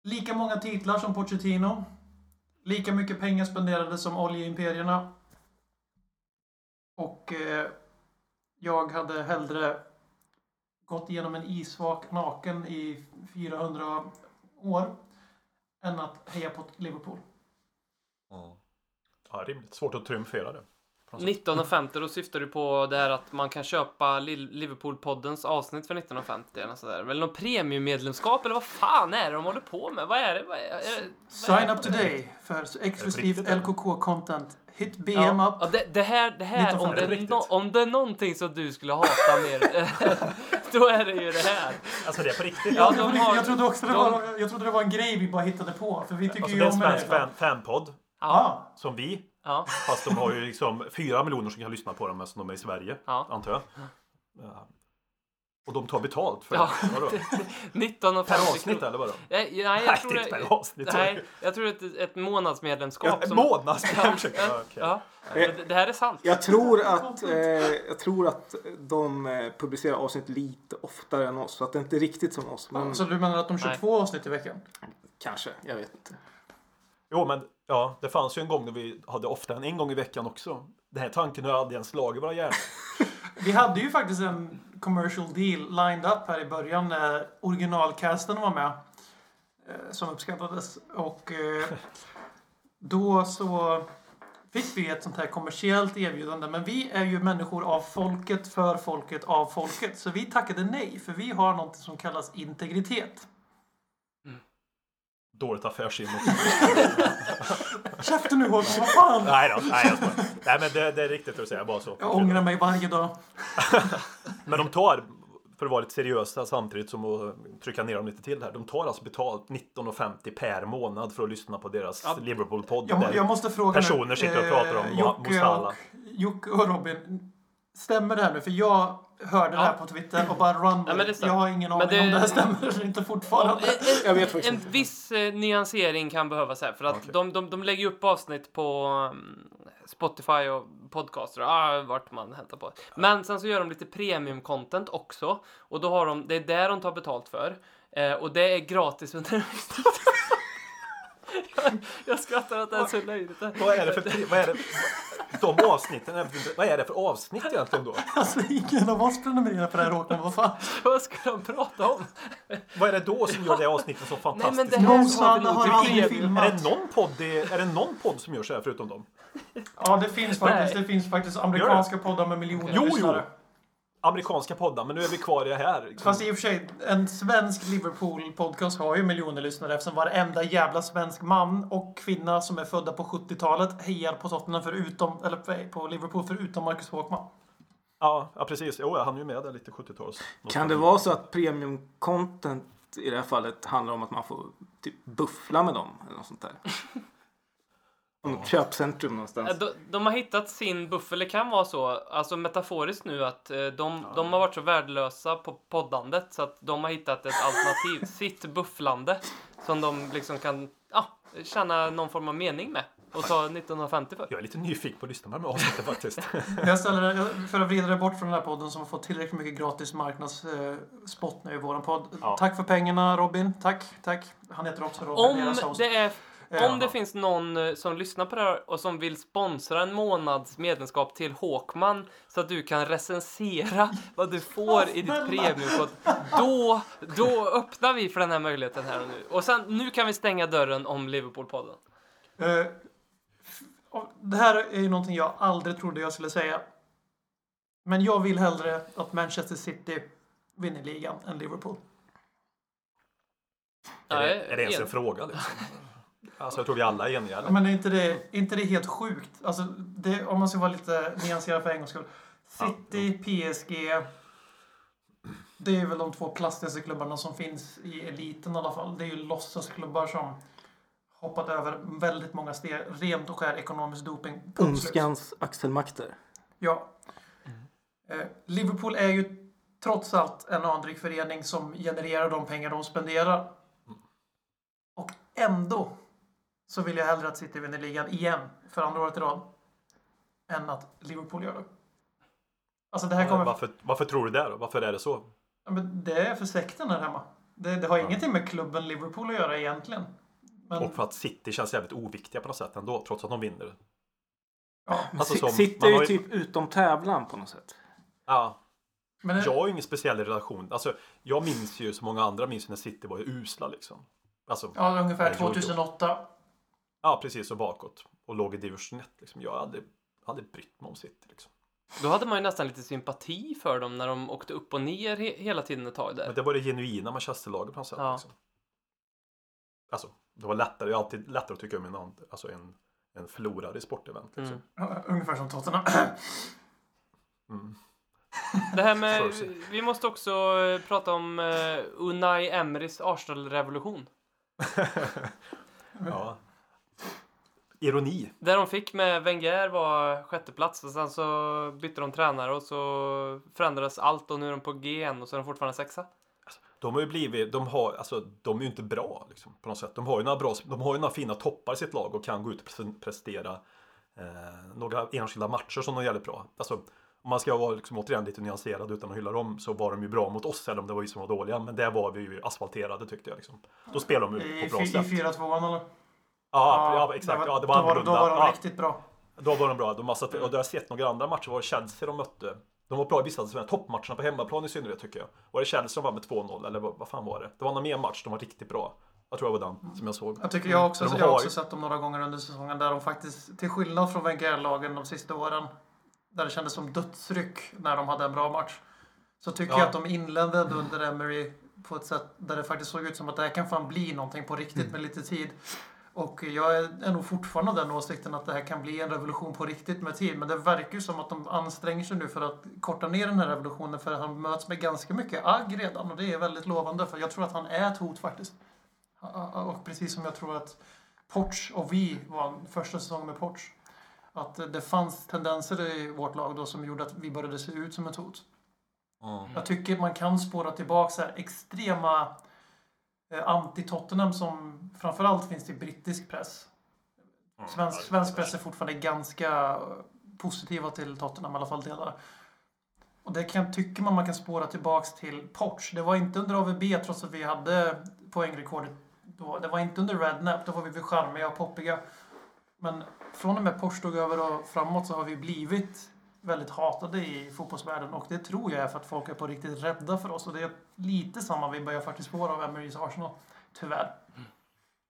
Lika många titlar som Pochettino. Lika mycket pengar spenderade som oljeimperierna. Och eh, jag hade hellre gått igenom en isvak naken i 400 år än att heja på Liverpool. Ja, rimligt. Svårt att triumfera det. på något sätt. 1950, då syftar du på det här att man kan köpa Liverpool-poddens avsnitt för 1950 eller sådär. Eller någon premiummedlemskap eller vad fan är det de håller på med? Vad är det? Vad är, är, det- vad är Sign det? up today för exklusivt? LKK-content. Hit BM Ja, up. ja, det, det här, det här om, 1950. det, no, om det är någonting som du skulle hata mer, då är det ju det här. Alltså det är på riktigt. Ja, de har- jag, trodde också det de- var, jag trodde det var en grej vi bara hittade på. För vi tycker Alltså ju det är en svensk det. fan, fanpodd. Ja, Som vi. ja, Fast de har ju liksom fyra miljoner som kan lyssna på dem eftersom de är i Sverige. Ja. Antar jag. Och de tar betalt för Ja. det. Vadå? 1950 Per avsnitt eller vadå? Nej, nej, Nej, jag tror det inte per avsnitt. nej, jag tror det är ett, ett månadsmedlemskap. Ja, som- månad? Ja, Ursäkta. ja. Men det, det här är sant. Jag tror att, eh, jag tror att de eh, publicerar avsnitt lite oftare än oss. Så att det inte är riktigt som oss. Men Så du menar att de kör Nej. två avsnitt i veckan? kanske, jag vet inte. Jo, men ja, det fanns ju en gång när vi hade ofta en, en gång i veckan också. Den här tanken har aldrig ens slagit våra hjärnor. Vi hade ju faktiskt en commercial deal lined up här i början när originalcasten var med. eh, Som uppskattades. Och eh, då så fick vi ett sånt här kommersiellt erbjudande. Men vi är ju människor av folket, för folket, av folket. Så vi tackade nej. För vi har något som kallas integritet. Dåligt affärssinne. Käften nu Håkan, vad fan! nej då, nej jag skojar. Nej men det, det är riktigt att säga, bara så. Jag ångrar mig varje dag. Men de tar, för att vara lite seriösa samtidigt som att trycka ner dem lite till här. De tar alltså betalt 19,50 per månad för att lyssna på deras Ja. Liverpool-podd. Jag, jag måste fråga Personer nu, sitter och pratar om eh, Jocke Salah. och, Jocke och Robin. Stämmer det här nu? För jag hörde det här Ja. på Twitter och bara run det sant. Jag har ingen aning det- om det här stämmer eller inte Ja, fortfarande. en, Jag vet faktiskt en inte. viss eh, nyansering kan behövas här. För att Okej. de, de, de lägger upp avsnitt på um, Spotify och podcaster. Ah, vart man hämtar på. Men sen så gör de lite premium-content också. Och då har de, det är där de tar betalt för. Eh, och det är gratis under jag, jag skrattar att det är så löjligt. Vad är det för, vad är det, de avsnitten, vad är det för avsnitt egentligen då? Alltså ingen av oss prenumererar på det här Håkan. Vad fan? Vad ska de prata om? Vad är det då som gör det avsnittet så Nej men fantastiskt? det här har aldrig filmat. Är det någon podd, är det någon podd som gör så här förutom dem? Ja, det finns faktiskt, Nej. det finns faktiskt amerikanska poddar med miljoner Jo, jo. Amerikanska poddar, men nu är vi kvar i det här. liksom. Fast i och för sig, en svensk Liverpool-podcast har ju miljoner lyssnare eftersom varenda jävla svensk man och kvinna som är födda på 70-talet hejar på Tottenham förutom, eller på Liverpool förutom Marcus Håkman. Ja, ja, precis. Jo, jag hann ju med det lite 70-tals. Kan det vara så att premium content i det här fallet handlar om att man får typ buffla med dem eller något sånt där? Något köpcentrum någonstans. Eh, De, de har hittat sin buffel, det kan vara så, alltså metaforiskt nu att eh, de, de har varit så värdelösa på poddandet så att de har hittat ett alternativ, sitt bufflande, som de liksom kan ja, känna någon form av mening med. och ta 1950 för. Jag är lite nyfiken på att lyssna på de här avsnitten faktiskt. Jag ställer för att vrida det bort från den här podden som har fått tillräckligt mycket gratis marknadsspott nu i våran podd. Ja. Tack för pengarna Robin. Tack, tack. Han heter också Robin. Om det, är, Eh, om det finns någon eh, som lyssnar på det här och som vill sponsra en månads medlemskap till Håkman så att du kan recensera vad du får i ditt premiumkod. Då, då öppnar vi för den här möjligheten här och nu. Och sen, nu kan vi stänga dörren om Liverpool-podden. Eh, det här är ju någonting jag aldrig trodde jag skulle säga. Men jag vill hellre att Manchester City vinner ligan än Liverpool. är, det, är det ens en en- fråga liksom? Alltså jag tror vi alla är eniga. Eller? Men är inte det, är inte det helt sjukt? Alltså, det, om man ska vara lite nyanserad för en gångs skull. City, PSG. Det är väl de två plastigaste klubbarna som finns i eliten i alla fall. Det är ju låtsasklubbar som hoppat över väldigt många steg. Rent och skär ekonomisk doping. Ondskans axelmakter. Ja. Eh, Liverpool är ju trots allt en anrik förening som genererar de pengar de spenderar. Och ändå så vill jag hellre att City vinner ligan igen för andra året i rad än att Liverpool gör det. Alltså det här kommer... varför, varför tror du det då? Varför är det så? Ja, men det är för sekten här hemma. Det, det har ingenting med klubben Liverpool att göra egentligen. Men, Och för att City känns jävligt oviktiga på något sätt ändå, trots att de vinner. ja, Alltså som- City man är ju typ utom tävlan på något sätt. Ja, men, jag har ju ingen speciell relation. Alltså, jag minns ju som många andra minns när City var ju usla liksom. Alltså, ja, ungefär Ja, jo, jo. 2008. Ja precis och bakåt. Och låg i division 1 liksom. Jag hade aldrig brytt mig om City liksom. Då hade man ju nästan lite sympati för dem när de åkte upp och ner he hela tiden ett tag där. Men det var det genuina Manchesterlaget på något sätt. Ja. Liksom. Alltså, det var lättare, det är alltid lättare att tycka om en, alltså en, en förlorare i sportevent. Liksom. Mm. Ja, ungefär som Tottenham. Mm. Det här med, vi måste också eh, prata om uh, Unai Emerys Arsenal-revolution. Ja. Ironi. Det de fick med Wenger var sjätteplats och sen så bytte de tränare och så förändrades allt och nu är de på G igen och så är de fortfarande sexa. De har ju blivit, de har, alltså de är ju inte bra liksom, på något sätt. De har ju några bra, de har ju några fina toppar i sitt lag och kan gå ut och pres- prestera eh, några enskilda matcher som de är jävligt bra. Alltså, om man ska vara liksom, återigen lite nyanserad utan att hylla dem så var de ju bra mot oss, eller om det var vi som var dåliga. Men där var vi ju asfalterade tyckte jag. Liksom. Då spelar de ju I, på bra i sätt. 4-2 eller? Ja, ja, exakt. var- Ja, det då var då annorlunda. var de Ja. riktigt bra. Då var de bra. De har satt, och det har jag sett några andra matcher. var det Chelsea de mötte. De var bra i vissa av sina toppmatcherna på hemmaplan i synnerhet tycker jag. Var det Chelsea som var med 2-0 eller vad, vad fan var det? Det var någon mer match de var riktigt bra. Jag tror det var den som jag såg. Jag tycker jag också, de jag har också sett dem några gånger under säsongen där de faktiskt, till skillnad från Wenger-lagen de sista åren, där det kändes som dödsryck när de hade en bra match. Så tycker Ja. jag att de inledde under Emery på ett sätt där det faktiskt såg ut som att det här kan fan bli någonting på riktigt Mm. med lite tid. Och jag är nog fortfarande av den åsikten att det här kan bli en revolution på riktigt med tid. Men det verkar ju som att de anstränger sig nu för att korta ner den här revolutionen för att han möts med ganska mycket agg redan. Och det är väldigt lovande för jag tror att han är ett hot faktiskt. Och precis som jag tror att Porch och vi var första säsongen med Porch. Att det fanns tendenser i vårt lag då som gjorde att vi började se ut som ett hot. Jag tycker man kan spåra tillbaka så extrema anti-Tottenham som framförallt finns i brittisk press. Svensk, svensk press är fortfarande ganska eh, positiva till Tottenham, i alla fall delar. Och det kan, tycker man man kan spåra tillbaks till Porch. Det var inte under AVB trots att vi hade poängrekordet då. Det var inte under Rednap, då var vi väl charmiga och poppiga. Men från och med Porch tog över och framåt så har vi blivit väldigt hatade i fotbollsvärlden och det tror jag är för att folk är på riktigt rädda för oss och det är lite samma vi börjar faktiskt spåra av Emerys Arsenal. Tyvärr. Mm.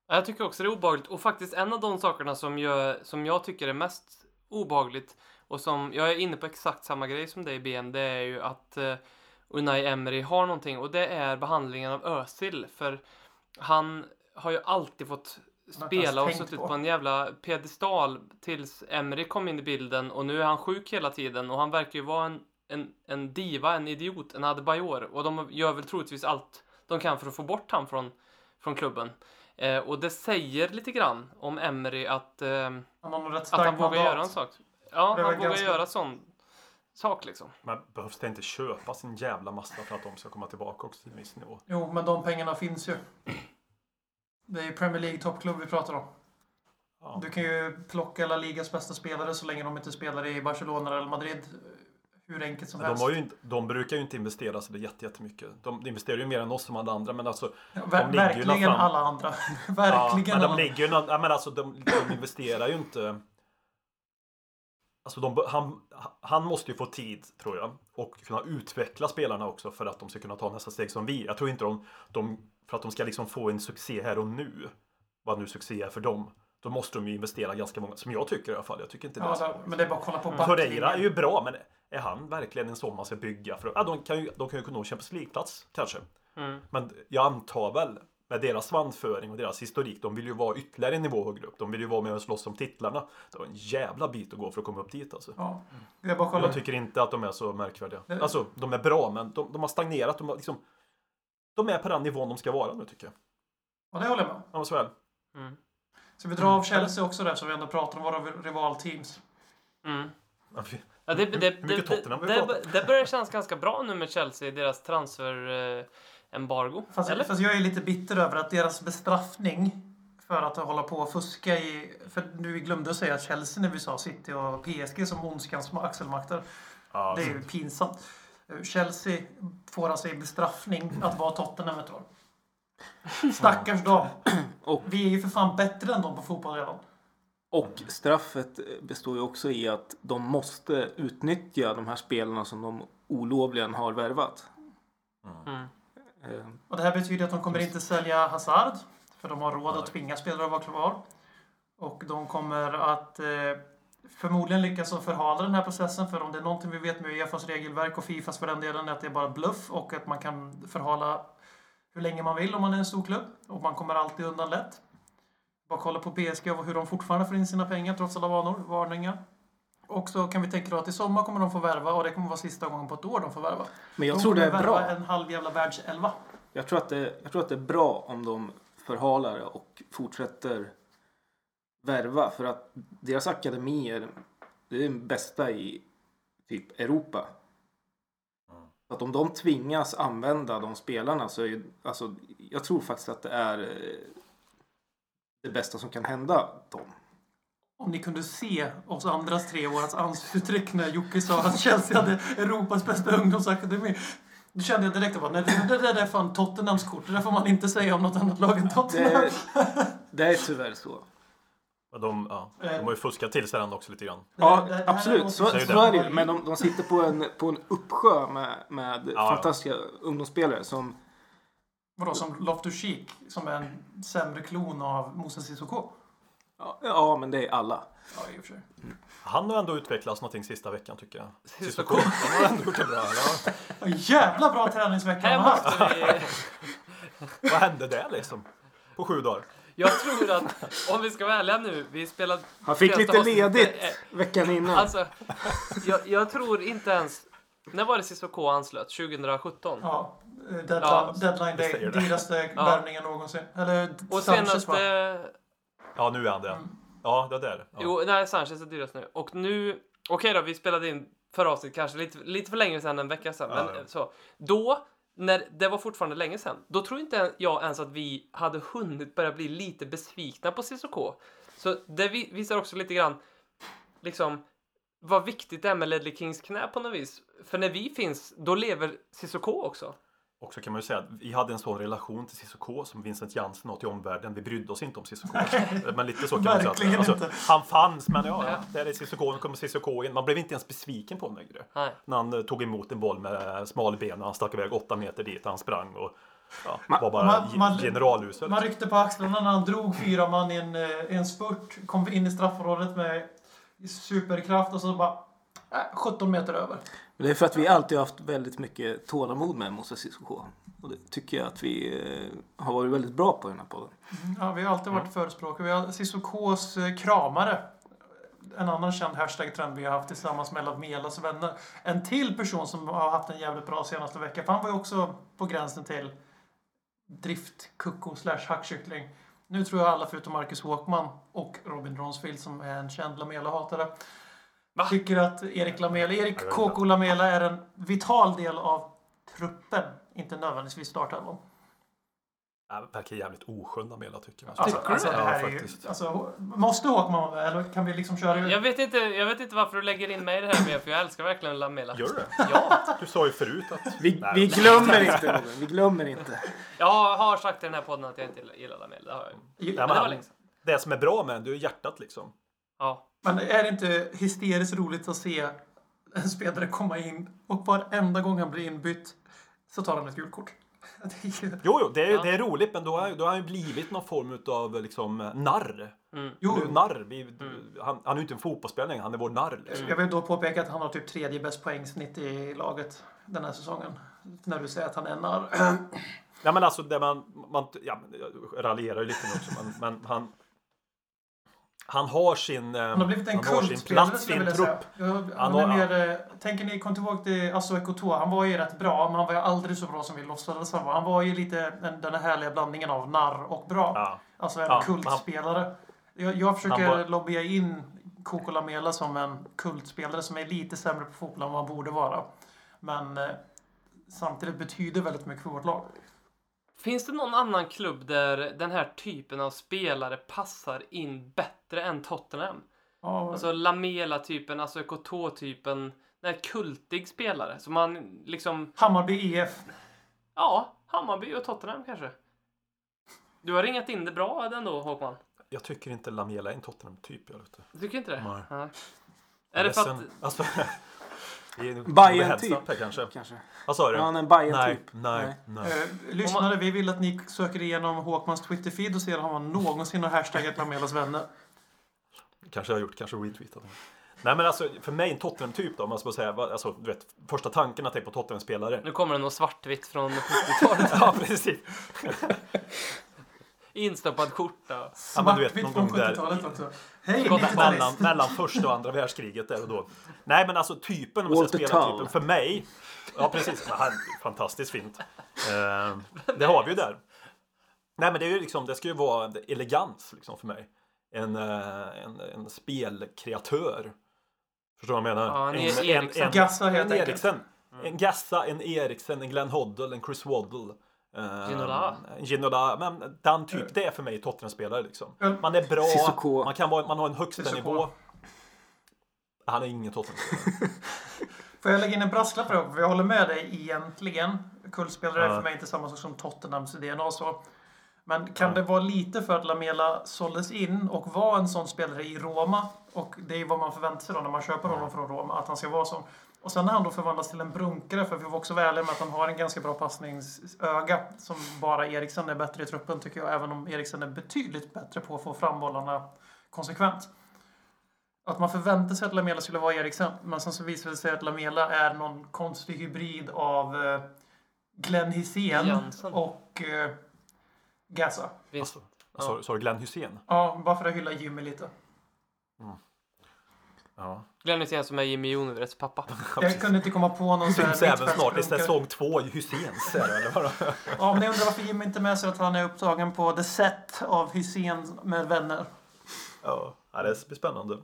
Jag tycker också det är obehagligt och faktiskt en av de sakerna som, gör, som jag tycker är mest obehagligt och som, jag är inne på exakt samma grej som dig BM, det är ju att uh, Unai Emery har någonting och det är behandlingen av Özil för han har ju alltid fått spela och suttit på. på en jävla pedestal tills Emery kom in i bilden och nu är han sjuk hela tiden och han verkar ju vara en, en, en diva, en idiot, en Adebayor och de gör väl troligtvis allt de kan för att få bort han från, från klubben. Eh, och det säger lite grann om Emery att, eh, Han att han vågar mandat. göra en sak. Ja, han vågar ganska- göra sån sak liksom. Men behövs det inte köpa sin jävla massa för att de ska komma tillbaka också till en viss nivå? Jo, men de pengarna finns ju. Det är ju Premier League toppklubb vi pratar om. Ja. Du kan ju plocka alla ligas bästa spelare så länge de inte spelar i Barcelona eller Madrid. Hur enkelt som Men de, helst. har ju inte, de brukar ju inte investera så det jätte- jättemycket. De investerar ju mer än oss som alla andra, men alltså... Ja, de ver- verkligen alla andra. Ja, verkligen men de alla ligger ju... Ja, men alltså de, de investerar ju inte... Alltså de, han, han måste ju få tid, tror jag. Och kunna utveckla spelarna också för att de ska kunna ta nästa steg som vi. Jag tror inte de... de för att de ska liksom få en succé här och nu. Vad nu succé är för dem. Då måste de ju investera ganska många, som jag tycker i alla fall. Jag tycker inte Ja, det- men det är bara att kolla på Torreira är backlinjen. ju bra, men är han verkligen en sån man ska bygga? För, ja, de kan ju, de kan ju nå Champions League-plats kanske. Mm. Men jag antar väl med deras svansföring och deras historik, de vill ju vara ytterligare en nivå högre upp. De vill ju vara med och slåss om titlarna. Det var en jävla bit att gå för att komma upp dit alltså. Ja, kolla. Jag tycker inte att de är så märkvärdiga. Det- Alltså, de är bra, men de, de har stagnerat. De, har liksom, de är på den nivån de ska vara nu tycker jag. Ja, det håller jag med. Ja, så väl. Mm. Så vi drar av Chelsea också där så vi ändå pratar om våra rivalteams. Mm. Ja, det, det, det, Hur mycket det, Tottenham det, det börjar kännas ganska bra nu med Chelsea, deras transfer-embargo. Fast, Eller? fast jag är lite bitter över att deras bestraffning för att hålla på och fuska i... För nu glömde att säga att Chelsea när vi sa City och PSG som ondskans axelmakter. Ja, Det är ju pinsamt. Chelsea får alltså i bestraffning att vara Tottenham ett år. Stackars dem. Vi är ju för fan bättre än dem på fotboll redan. Och straffet består ju också i att de måste utnyttja de här spelarna som de olovligen har värvat. Mm. Eh, Och det här betyder att de kommer inte sälja Hazard. För de har råd att tvinga spelare att vara kvar. Och de kommer att eh, förmodligen lyckas förhala den här processen. För om det är någonting vi vet med Uefas regelverk och Fifas för den delen är att det är bara bluff och att man kan förhala hur länge man vill om man är en stor klubb. Och man kommer alltid undan lätt. Bara kolla på PSG och hur de fortfarande får in sina pengar trots alla vanor, varningar. Och så kan vi tänka då att i sommar kommer de få värva och det kommer vara sista gången på ett år de får värva. Men jag de tror det är bra. en halv jävla världselva. Jag tror, att det, jag tror att det är bra om de förhalar och fortsätter värva. För att deras akademier, det är den bästa i typ Europa. Att om de tvingas använda de spelarna så är ju, alltså, jag tror faktiskt att det är eh, det bästa som kan hända dem. Om ni kunde se oss andras tre årats ansiktsuttryck när Jocke sa att Chelsea hade Europas bästa ungdomsakademi. Då kände jag direkt att det där är fan Tottenhams kort. Det där får man inte säga om något annat lag än Tottenham. Det, det är tyvärr så. Men de, ja, de har ju fuskat till sig den också lite grann. Ja, absolut. Så, så är det ju. Men de, de sitter på en, på en uppsjö med, med ja. fantastiska ungdomsspelare som Vadå, som Loftus-Cheek, som är en sämre klon av Moses Sissoko? Ja, ja, men det är alla. Ja, i och för sig. Han har ändå utvecklats någonting sista veckan tycker jag. Sissoko. Han har ändå gjort det bra. Ja. Jävla bra träningsvecka Här han har haft. Vad hände där liksom? På sju dagar? Jag tror att, om vi ska vara ärliga nu, vi spelade... Han fick lite avsnittet, ledigt eh, veckan innan. Alltså, jag, jag tror inte ens... När var det Cissoko anslöt? 2017? Ja, eh, deadline, Ja, deadline det day. det. Dyraste Ja. värvningen någonsin. Eller Och senaste... va? Ja, nu är han det. Ja, det där. Ja. Jo, nej, Sanchez är dyrast nu. Och nu... Okej då, vi spelade in förra avsnittet kanske lite, lite för länge sedan, en vecka sedan. Ja, men ja. så. Då, när det var fortfarande länge sedan, då tror inte jag ens att vi hade hunnit börja bli lite besvikna på CSK. Så det visar också lite grann, liksom, vad viktigt det är med Ledley Kings knä på något vis. För när vi finns, då lever CSK också. Och så kan man ju säga att vi hade en sån relation till Cissoko som Vincent Jansen har till omvärlden. Vi brydde oss inte om Cissoko. Men lite så kan man säga. Alltså, han fanns, men ja, Ja. där är Cissoko, nu kommer Cissoko in. Man blev inte ens besviken på honom längre. Nej. När han eh, tog emot en boll med smalben och han stack iväg åtta meter dit. Han sprang och ja, Ma- var bara man- man- generalusel. Man ryckte på axlarna när han drog fyra man i en, eh, en spurt. Kom in i straffområdet med superkraft och så bara äh, 17 meter över. Men det är för att vi alltid har haft väldigt mycket tålamod med Moses Sissoko. Och det tycker jag att vi eh, har varit väldigt bra på i den här podden. Ja, vi har alltid varit förespråkare. Vi har Sissokos eh, kramare. En annan känd hashtag-trend vi har haft tillsammans med Lamelas vänner. En till person som har haft en jävligt bra senaste vecka. För han var ju också på gränsen till driftkucko slash hackkyckling. Nu tror jag alla förutom Marcus Håkman och Robin Ronsfield som är en känd Lamela-hatare Va? tycker att Erik Lamela, Erik. KK Lamela är en vital del av truppen. Inte nödvändigtvis startelvan. Ja, verkar jävligt oskön Lamela tycker jag. Alltså, Tycker du alltså, det? det här Ja, är ju, faktiskt. alltså, måste Håkman vara med eller kan vi liksom köra ut? Jag vet, inte, jag vet inte varför du lägger in mig i det här mer, för jag älskar verkligen Lamela. Gör du det? Ja, Du sa ju förut att... Vi, Nej, vi glömmer inte. Vi glömmer inte. jag har sagt i den här podden att jag inte gillar Lamela. Det har jag. Ja, Men men det var sedan. det som är bra med du är hjärtat liksom. Ja. Men är det inte hysteriskt roligt att se en spelare komma in och varenda gång han blir inbytt så tar han ett gult kort? Det är ju- Jo, jo, det är, Ja. det är roligt, men då har, då har han ju blivit någon form av liksom narr. Mm. Jo, Du narr. Vi, han, han är ju inte en fotbollsspelare längre, han är vår narr. Liksom. jag vill då påpeka att han har typ tredje bäst poängsnitt i laget den här säsongen. När du säger att han är narr. Ja, men alltså det man, man ja, jag raljerar ju lite nu också, men, men han... Han har sin, eh, Han har blivit en han har sin plats i en trupp. Han han är har- mer, eh, tänker ni, kom tillbaka till Asso Ekotoa. Han var ju rätt bra, men han var ju aldrig så bra som vi låtsades han var. Han var ju lite den, här härliga blandningen av narr och bra. Ja. Alltså en Ja, kultspelare. Jag, jag försöker Han var- lobbya in Coco Lamela som en kultspelare som är lite sämre på fotboll än vad han borde vara. Men eh, samtidigt betyder väldigt mycket för vårt lag. Finns det någon annan klubb där den här typen av spelare passar in bättre än Tottenham? Ja, Alltså Lamela-typen, alltså Ekotå-typen. Den här kultig spelare som man liksom... Hammarby EF. Ja, Hammarby och Tottenham kanske. Du har ringat in det bra ändå Håkman. Jag tycker inte Lamela är en Tottenham-typ. Jag vet. Du tycker inte det? Nej. Nej. Är det för att... Alltså, heads-up typ. kanske. Kanske. Vad sa du? Ja, han är en Bayern nej, typ. nej, nej. Eh, lyssnare, vi vill att ni söker igenom Håkmans Twitter-feed och ser om han någonsin har hashtaggat Lamelas vänner. Kanske jag har gjort, kanske retweetat. Nej men alltså för mig en Tottenham-typ då, om man ska säga. Alltså, du vet, första tanken att det är på Tottenham-spelare. Nu kommer det något svartvitt från 70-talet. Ja, precis. Instoppad skjorta. Ja, men du vet, någon gång där- 70-talet också. Hej, Skott 90-talist! mellan, mellan första och andra världskriget där och då. Nej men alltså typen, om man ska spela typen, för mig. Ja precis, men fantastiskt fint. Eh, det har vi ju där. Nej men det är ju liksom, det ska ju vara elegans liksom för mig. En, eh, en, en spelkreatör. Förstår du vad jag menar? Ja, en en. Gassa helt en enkelt. Eriksen. En Gassa, en Eriksen, en Glenn Hoddle, en Chris Waddle. Eh, Ginola. Ginola. Men den typ, det är för mig Tottenham-spelare liksom. Man är bra, Sissoko. man, kan vara, man har en högsta nivå. Han är ingen Tottenham-spelare. Får jag lägga in en brasklapp för? Jag håller med dig egentligen. Kultspelare är för mig inte samma sak som Tottenhams DNA så. Men kan Ja. det vara lite för att Lamela såldes in och var en sån spelare i Roma? Och det är vad man förväntar sig då när man köper honom från Roma, att han ska vara så. Och sen när han då förvandlas till en brunkare, för vi var också väl med att han har en ganska bra passningsöga som bara Eriksen är bättre i truppen tycker jag, även om Eriksen är betydligt bättre på att få fram bollarna konsekvent. Att man förväntar sig att Lamela skulle vara Eriksen, men sen så visar det sig att Lamela är någon konstig hybrid av eh, Glenn Hysén och Vinst. Alltså, Sa du Glenn Hussein? Ja, bara för att hylla Jimmy lite. Ja. Glenn Hysén som är Jimmy Jonevets pappa. Jag kunde inte komma på någon sån här Syns även snart i säsong två i Husseins. är det, Eller vadå? Ja, men jag undrar varför Jimmy inte är med sig att han är upptagen på The Set av Hysén med vänner. Ja, ja, det blir spännande.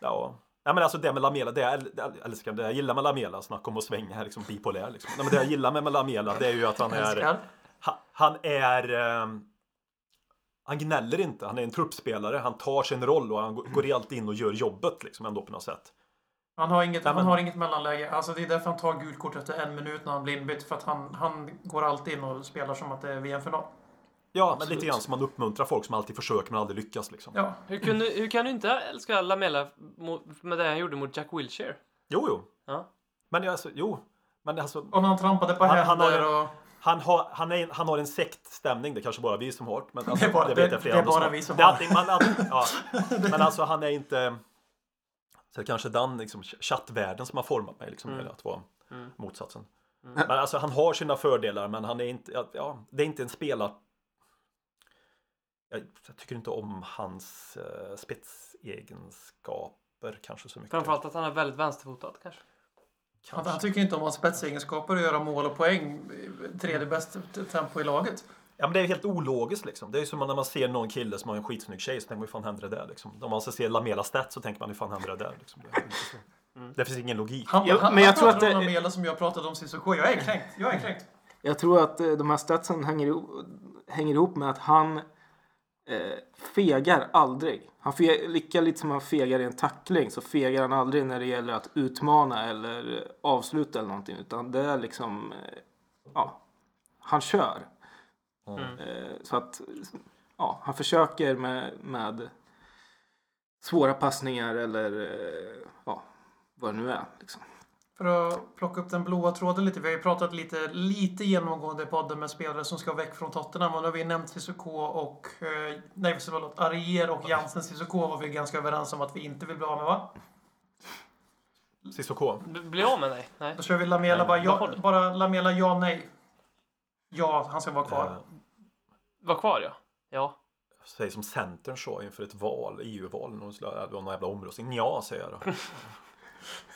Ja. Nej men alltså det med Lamela, det jag äl- älskar, det jag gillar med Lamela, snacka om att svänga här liksom bipolär liksom. Nej, men det jag gillar med Lamela det är ju att han är, han är, ehm, han gnäller inte, han är en truppspelare, han tar sin roll och han går- går alltid in och gör jobbet liksom ändå på något sätt. Han har, inget, Nej, men- han har inget mellanläge. Alltså det är därför han tar gult kort efter en minut när han blir inbytt. För att han, han går alltid in och spelar som att det är VM-final. Ja, men Absolut. lite grann som man uppmuntrar folk som alltid försöker men aldrig lyckas liksom. Ja, Hur, kunde, hur kan du inte älska Lamela med det han gjorde mot Jack Wilshere? Jo, jo. Ja. Men alltså, jo. Men alltså, och när han trampade på Han- han händer har- och... Han har, han, är, han har en sektstämning, det är kanske bara vi som har men alltså, Det är bara- vet det- jag flera det är bara vi som det är har. alltid, man, ja. Men alltså han är inte Så det är kanske den liksom, chattvärlden som har format mig liksom, Mm. att vara Mm. motsatsen Mm. Men alltså han har sina fördelar men han är inte, ja, ja det är inte en spelare jag, jag tycker inte om hans uh, spetsegenskaper kanske så mycket Framförallt att han är väldigt vänsterfotad kanske. Kanske. han tycker inte om hans spetsegenskaper att göra mål och poäng. Tredje bäst tempo i laget. Ja men det är helt ologiskt liksom. Det är som när man ser någon kille som har en skitsnygg tjej så tänker man hur fan händer det där liksom. Om man så ser Lamela stats så tänker man hur fan händer det där liksom. Det. Mm. det finns ingen logik. Han, Ja, han, men jag han tror att det- Lamela som jag pratade om Cissoko. Jag är kränkt. Jag är kränkt. Jag tror att eh, de här statsen hänger hänger ihop med att han eh, fegar aldrig. Han fe, lika lite som han fegar i en tackling så fegar han aldrig när det gäller att utmana eller avsluta eller någonting. Utan det är liksom, eh, ja, han kör. Mm. Eh, så att, ja, han försöker med, med svåra passningar eller eh, ja, vad det nu är. Liksom. För att plocka upp den blåa tråden lite. Vi har ju pratat lite, lite genomgående i podden med spelare som ska väck från Tottenham. Och nu har vi nämnt Cissoko och... eh, Nej, förlåt. Arier och Jansen Cissoko var vi ganska överens om att vi inte vill bli av med, va? Cissoko. Bli av med dig? Nej. Då kör vi Lamela bara, ja, bara Lamela ja, nej. Ja, han ska vara kvar. Eh, Var kvar ja. Ja. Säg som Centern sa inför ett val, EU-val, någon jävla omröstning. Ja, säger jag då.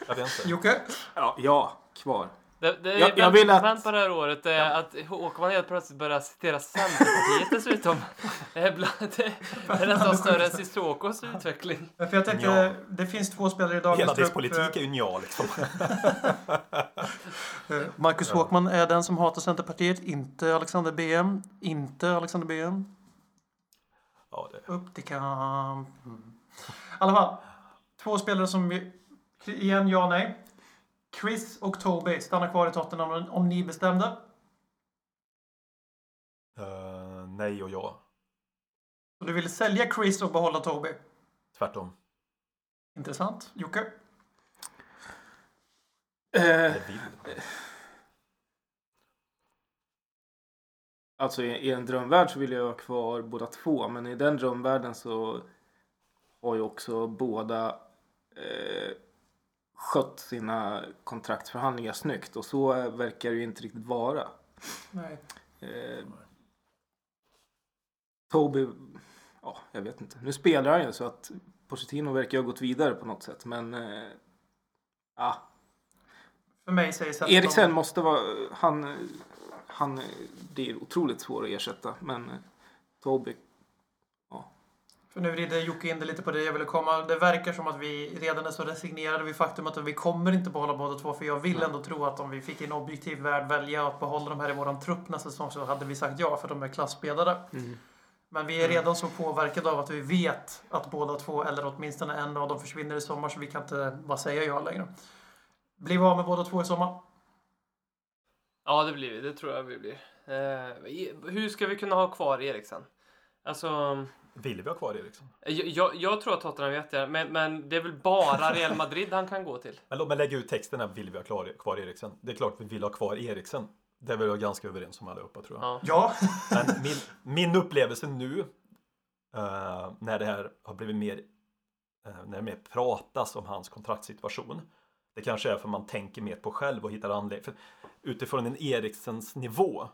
Jag vet inte. Jocke? Ja, ja, kvar. Det, det är Jag- jag vill att- vänt på det här året är att Håkman helt plötsligt börjar citera Centerpartiet dessutom. Det är, bland, det är nästan större än Sissokos utveckling. För jag tänkte, Ja. det finns två spelare i dagens Hela trupp. politik är ju ja liksom. Eh, Marcus Håkman är den som hatar Centerpartiet, inte Alexander BM. Inte Alexander BM. Ja, det. Upp till kamp. I alla fall. Två spelare som... vi- Igen, ja, nej. Chris och Toby stannar kvar i Tottenham om- ni bestämde. Eh, nej och ja. Så du vill sälja Chris och behålla Toby. Tvärtom. Intressant. Jocke? Eh, vill. Alltså i, i en drömvärld så vill jag ha kvar båda två. Men i den drömvärlden så har ju också båda eh, skött sina kontraktsförhandlingar snyggt. Och så eh, verkar det ju inte riktigt vara. Nej. Eh, Toby, ja jag vet inte. Nu spelar han ju så att Pochettino verkar ha gått vidare på något sätt. Men eh, ja, För mig säger Sätterholm- Eriksen måste vara, han, han blir otroligt svår att ersätta. Men eh, Toby, För nu rider Jocke in det lite på det jag ville komma. Det verkar som att vi redan är så resignerade vid faktumet att vi kommer inte behålla båda två. För jag vill ändå tro att om vi fick en objektiv värld välja att behålla dem här i våran trupp nästa säsong så hade vi sagt ja för de är klassspelare. Men vi är redan så påverkade av att vi vet att båda två, eller åtminstone en av dem försvinner i sommar så vi kan inte bara säga ja längre. Blir vi av med båda två i sommar? Ja, det blir vi. Det tror jag vi blir. Eh, hur ska vi kunna ha kvar Eriksen? Alltså, Vill vi ha kvar Eriksson? jag, jag, jag tror att Tottenham vet det, men, men det är väl bara Real Madrid han kan gå till. Men låt mig lägga ut texten här. Vill vi ha kvar, kvar Eriksen? Det är klart vi vill ha kvar Eriksen. Det är väl ganska överens om allihopa tror jag. Ja. Ja. Men min, min upplevelse nu eh, när det här har blivit mer eh, när det mer pratas om hans kontraktssituation. Det kanske är för man tänker mer på själv och hittar anledning. För utifrån en Eriksens nivå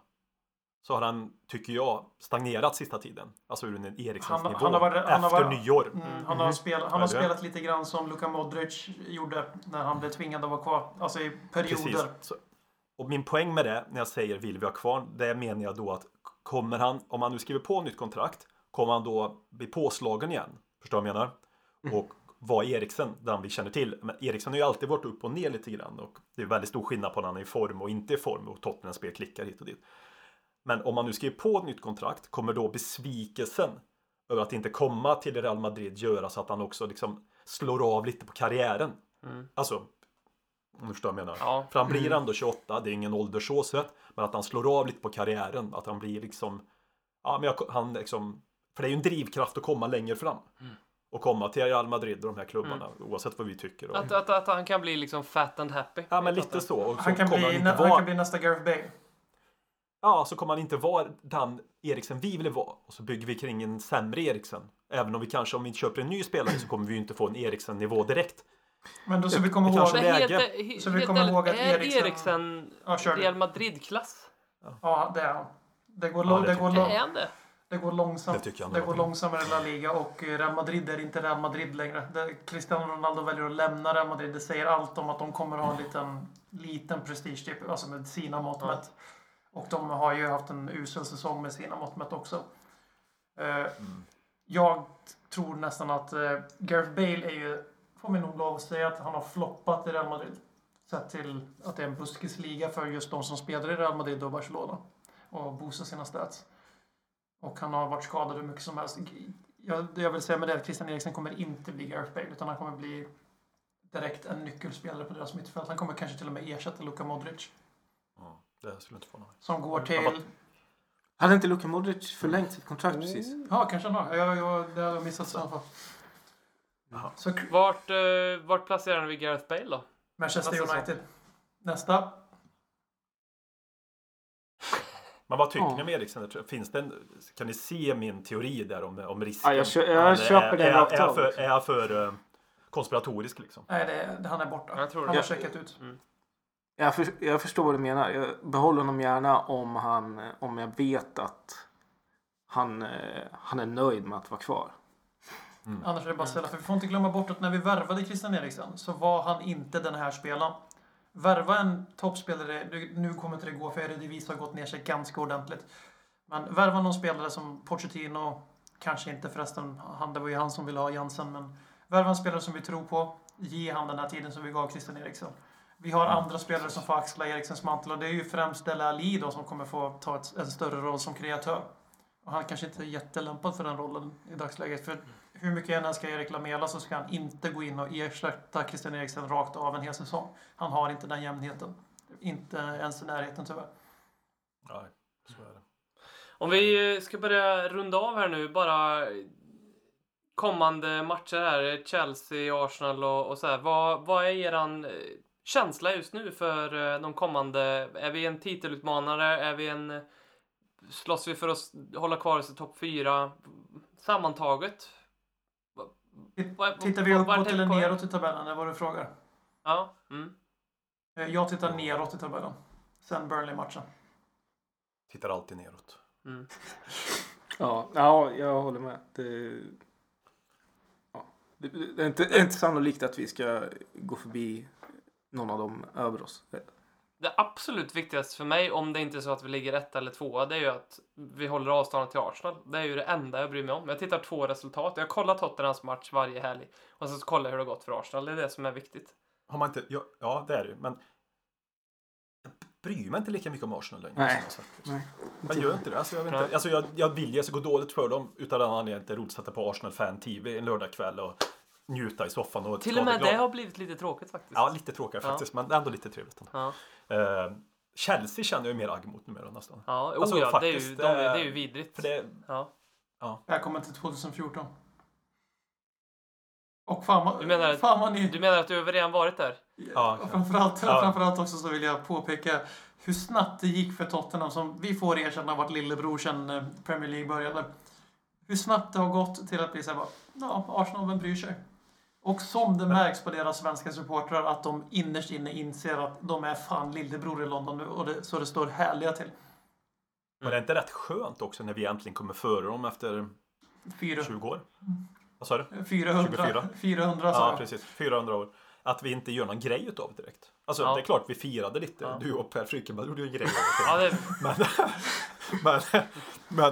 så har han, tycker jag, stagnerat sista tiden. Alltså ur en Eriksens Han- nivå. han har varit- han har efter nyår. Mm, han har, spel, han har spelat lite grann som Luka Modric gjorde när han blev tvingad att vara kvar. Alltså i perioder. Och min poäng med det, när jag säger vill vi ha kvar, det menar jag då att kommer han, om han nu skriver på nytt kontrakt, kommer han då bli påslagen igen? Förstår du vad jag menar? Och vad Eriksen, den vi känner till. Men Eriksen har ju alltid varit upp och ner lite grann och det är väldigt stor skillnad på när han är i form och inte i form och Tottenham spel klickar hit och dit. Men om man nu skriver på ett nytt kontrakt, kommer då besvikelsen över att inte komma till Real Madrid göra så att han också liksom slår av lite på karriären? Mm. Alltså, om du förstår vad jag menar. Ja. För han blir ändå 28, det är ingen ålder så sett. Men att han slår av lite på karriären, att han blir liksom... Ja, men jag, han liksom... För det är ju en drivkraft att komma längre fram. Och komma till Real Madrid och de här klubbarna, oavsett vad vi tycker. Och, Att, att, att han kan bli liksom fat and happy. ja, men lite så. Och så Han kan, kommer bli, han han vara... kan bli nästa Gareth Bale. Ja, så kommer han inte vara den Eriksen vi vill vara. Och så bygger vi kring en sämre Eriksen. Även om vi kanske, om vi köper en ny spelare så kommer vi ju inte få en Eriksen-nivå direkt. Men då ska vi komma ihåg... kanske- Men helt, läge. he- Så vi kommer ihåg att är Eriksen- Eriksen Ja, Real. Madrid-klass? Ja, det är han. Det går, Ja, det går, det? det går långsamt. Det det går långsammare i La Liga och Real Madrid är inte Real Madrid längre. Det, Cristiano Ronaldo väljer att lämna Real Madrid. Det säger allt om att de kommer att ha en liten, liten prestige, typ, alltså med sina mått Ja. Och de har ju haft en usel säsong med sina mått mätt också. Eh, Jag tror nästan att uh, Gareth Bale är ju, får man nog lov att säga, att han har floppat i Real Madrid. Sett till att det är en buskisliga för just de som spelar i Real Madrid och Barcelona. Och boostar sina stats. Och han har varit skadad hur mycket som helst. Jag, jag vill säga med det att Christian Eriksen kommer inte bli Gareth Bale utan han kommer bli direkt en nyckelspelare på deras mittfält. Han kommer kanske till och med ersätta Luka Modric. Det skulle inte förvåna mig. Som går till... Hade inte Luka Modric förlängt sitt kontrakt precis? Ja, kanske han har. Jag, jag, det har jag missat i alla fall. Jaha. Så Vart, eh, vart placerar vi Gareth Bale då? Manchester Nästa säsong. United. Nästa. Men vad tycker Ja. ni om Eriksen? Finns det en, kan ni se min teori där om, om risken? Ja, jag kö- jag Eller köper är, den är, rakt är, för, är jag för eh, konspiratorisk liksom? Nej, det, han är borta. Jag tror han det. har checkat ut. Jag, för, jag förstår vad du menar. Jag behåller honom gärna om, han, om jag vet att han, eh, han är nöjd med att vara kvar. Annars är det bara att ställa. För vi får inte glömma bort att när vi värvade Christian Eriksen så var han inte den här spelaren. Värva en toppspelare, nu- kommer inte det gå för Eredivisie har gått ner sig ganska ordentligt. Men värva någon spelare som Pochettino, kanske inte förresten, han, det var ju han som ville ha Jansen, men värva en spelare som vi tror på, ge han den här tiden som vi gav Christian Eriksen. Vi har andra spelare som får axla Eriksens mantel och det är ju främst Dele Alli då som kommer få ta ett, en större roll som kreatör. Och han kanske inte är jättelämpad för den rollen i dagsläget. För hur mycket jag än ska Erik Lamela så ska han inte gå in och ersätta Christian Eriksen rakt av en hel säsong. Han har inte den jämnheten. Inte ens i närheten tyvärr. Nej, så är det. Om vi eh, ska börja runda av här nu, bara kommande matcher här, Chelsea, Arsenal och, och så här. Vad, vad är eran eh, känsla just nu för eh, de kommande? Är vi en titelutmanare? Är vi en... Slåss vi för att hålla kvar oss i topp fyra? Sammantaget? Tittar vi uppåt eller neråt i tabellen? Är vad du frågar? Ja. Mm. Eh, Jag tittar neråt i tabellen. Sen Burnley-matchen. Tittar alltid neråt. Mm. Ja, ja jag håller med. Det, ja. det, det, är inte, det är inte sannolikt att vi ska gå förbi någon av dem över oss. Det absolut viktigaste för mig, om det inte är så att vi ligger ett eller tvåa, det är ju att vi håller avståndet till Arsenal. Det är ju det enda jag bryr mig om. Jag tittar två resultat. Jag kollar Tottenhams match varje helg. Och sen så kollar jag hur det har gått för Arsenal. Det är det som är viktigt. Har man inte, ja, ja det är det ju, men jag bryr mig inte lika mycket om Arsenal längre. Nej. Nej. Man gör inte det. Alltså, jag, vet inte. Alltså, jag, jag vill ju att det ska gå dåligt för dem utan den anledningen att det är roligt att sätta på Arsenal Fan TV en lördagkväll och njuta i soffan och Till och med det har blivit lite tråkigt faktiskt. Ja, lite tråkigare Ja. faktiskt, men ändå lite trevligt. Ja, Eh, Chelsea känner jag mer agg mot numera nästan. ja. Oh, Alltså, ja det, är ju, faktiskt, de, är- det eh, är ju vidrigt. För det, Ja. Välkommen till 2014. Och fan, vad- Du menar- fan vad ni... Du menar att du redan varit där? Ja, och framförallt, Ja. framförallt också så vill jag påpeka hur snabbt det gick för Tottenham som vi får erkänna har varit lillebror sedan eh, Premier League började. Hur snabbt det har gått till att bli såhär ja, Arsenal, vem bryr sig? Och som det märks på deras svenska supportrar att de innerst inne inser att de är fan lillebror i London nu och det, så det står härliga till. men det är inte rätt skönt också när vi äntligen kommer före dem efter Fyra, 20 år? Vad sa du? 400, 24. 400 sa Ja, precis. 400 år. Att vi inte gör någon grej utav det direkt. Alltså, Ja. det är klart vi firade lite. Ja. Du och Per Frykenberg gjorde ju en grej Ja, av det. det, Men, men,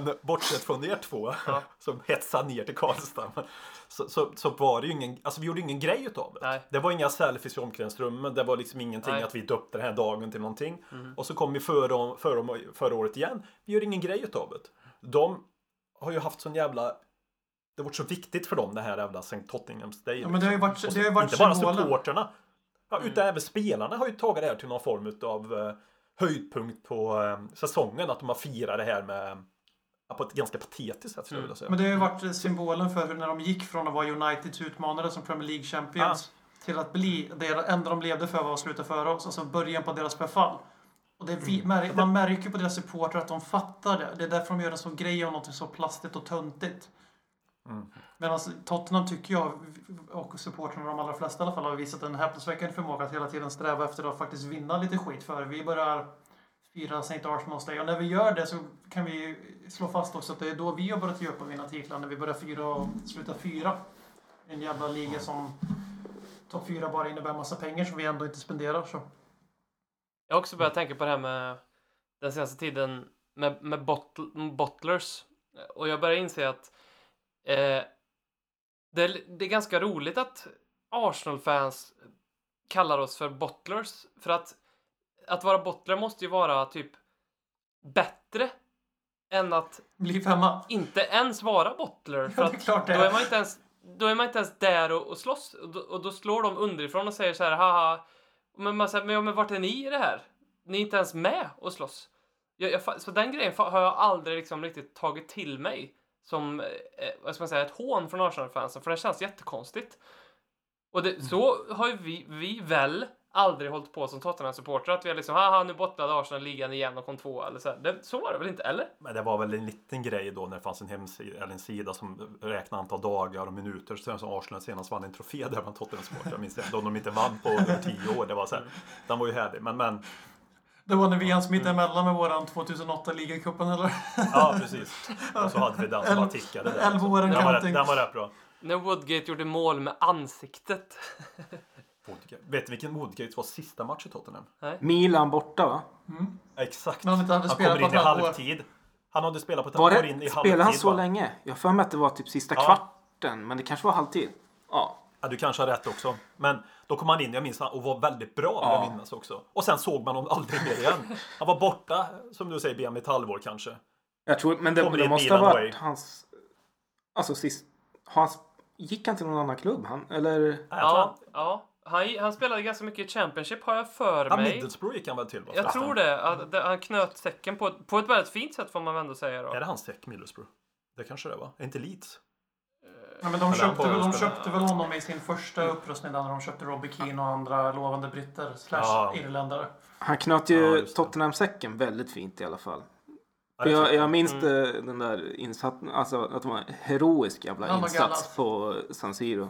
men bortsett från er två Ja. som hetsade ner till Karlstad så, så, så var det ju ingen, alltså vi gjorde ingen grej utav det. Nej. Det var inga selfies i omklädningsrummet, det var liksom ingenting Nej. att vi döpte den här dagen till någonting. Mhm. Och så kom vi förra, förra, förra året igen, vi gör ingen grej utav det. De har ju haft sån jävla det har varit så viktigt för dem det här jävla St. Tottenhams Day. Ja, men det har ju varit, så- det har varit inte bara supporterna. Ja, Mm. utan även spelarna har ju tagit det här till någon form av eh, höjdpunkt på eh, säsongen. Att de har firat det här med på ett ganska patetiskt sätt skulle jag vilja säga. Men det har ju varit symbolen för hur när de gick från att vara Uniteds utmanare som Premier League Champions till att bli det enda de levde för var att sluta före oss. Alltså början på deras förfall. Och det vi, mär, man märker på deras supportrar att de fattar det. Det är därför de gör en sån grej av något så plastigt och töntigt. Mm. Medan Tottenham tycker jag, och supportrarna de allra flesta i alla fall, har visat en häpnadsväckande förmåga att hela tiden sträva efter att faktiskt vinna lite skit för. Vi börjar fira St. Arsenal's Day och när vi gör det så kan vi slå fast också att det är då vi har börjat ge upp och vinna titlar. När vi börjar fira och sluta fyra. En jävla liga som topp fyra bara innebär massa pengar som vi ändå inte spenderar. Så. Jag har också börjat tänka på det här med den senaste tiden med, med botl, bottlers. Och jag börjar inse att eh, det, är, det är ganska roligt att Arsenal-fans kallar oss för bottlers. För att att vara bottler måste ju vara typ bättre än att Bli femma. inte ens vara bottler. För Ja, det är klart det då är. man inte ens, då är man inte ens där och, och slåss. Och då, och då slår de underifrån och säger så här, haha. Men man säger, men, men vart är ni i det här? Ni är inte ens med och slåss. Jag, jag, så den grejen har jag aldrig liksom riktigt tagit till mig som, eh, vad ska man säga, ett hån från Arsenal-fansen. För det känns jättekonstigt. Och det, så har ju vi, vi väl aldrig hållit på som Tottenham-supportrar. Att vi har liksom, haha nu bottlade Arsenal ligan igen och kom två eller så. här. Det, så var det väl inte, eller? Men det var väl en liten grej då när det fanns en hemsida, eller en sida som räknade antal dagar och minuter. Sen som Arsenal senast vann en trofé där bland Tottenham Sport. Jag minns det. Då de inte vann på tio år. Det var så här. Den var ju härlig. Men, men Det var när vi hann smita emellan med våran 2008 ligacupen eller? ja, precis. Och så hade vi den som bara tickade där. Elva år en den, var rätt, counting. den var rätt bra. När Woodgate gjorde mål med ansiktet. Woodgate. Vet du vilken Woodgate var sista match i Tottenham? Milan borta va? Exakt. När han inte hade Han kommer in i halvtid. Han hade spelat på ett halvår in i halvtid. spelade han så va? länge? Jag har för mig att det var typ sista Ja. kvarten. Men det kanske var halvtid. Ja. Ja, du kanske har rätt också. Men då kom han in, jag minns han, och var väldigt bra Ja. jag minnas också. Och sen såg man honom aldrig mer igen. Han var borta, som du säger, BM i ett halvår kanske. Jag tror, men det, det måste ha varit away. hans... Alltså sist... Hans, gick han till någon annan klubb? Han, eller? Nej, Ja, ja. Han, han spelade ganska mycket i Championship har jag för ja, mig. Middlesbrough gick han väl till? va, Jag tror det. Att det- Han knöt säcken på, ett- på ett väldigt fint sätt får man väl ändå säga då. Är det hans säck, Middlesbrough? Det kanske det var. Är inte Leeds? Ja, men de, köpte, väl- de köpte väl honom i sin första upprustning där när de köpte Robbie Keane och andra lovande britter slash Ja. irländare. Han knöt Ja, ju det. Tottenham-säcken väldigt fint i alla fall. Ja, Jag, jag minns Mm. den där insatsen, alltså att det var en heroisk jävla insats på San Siro.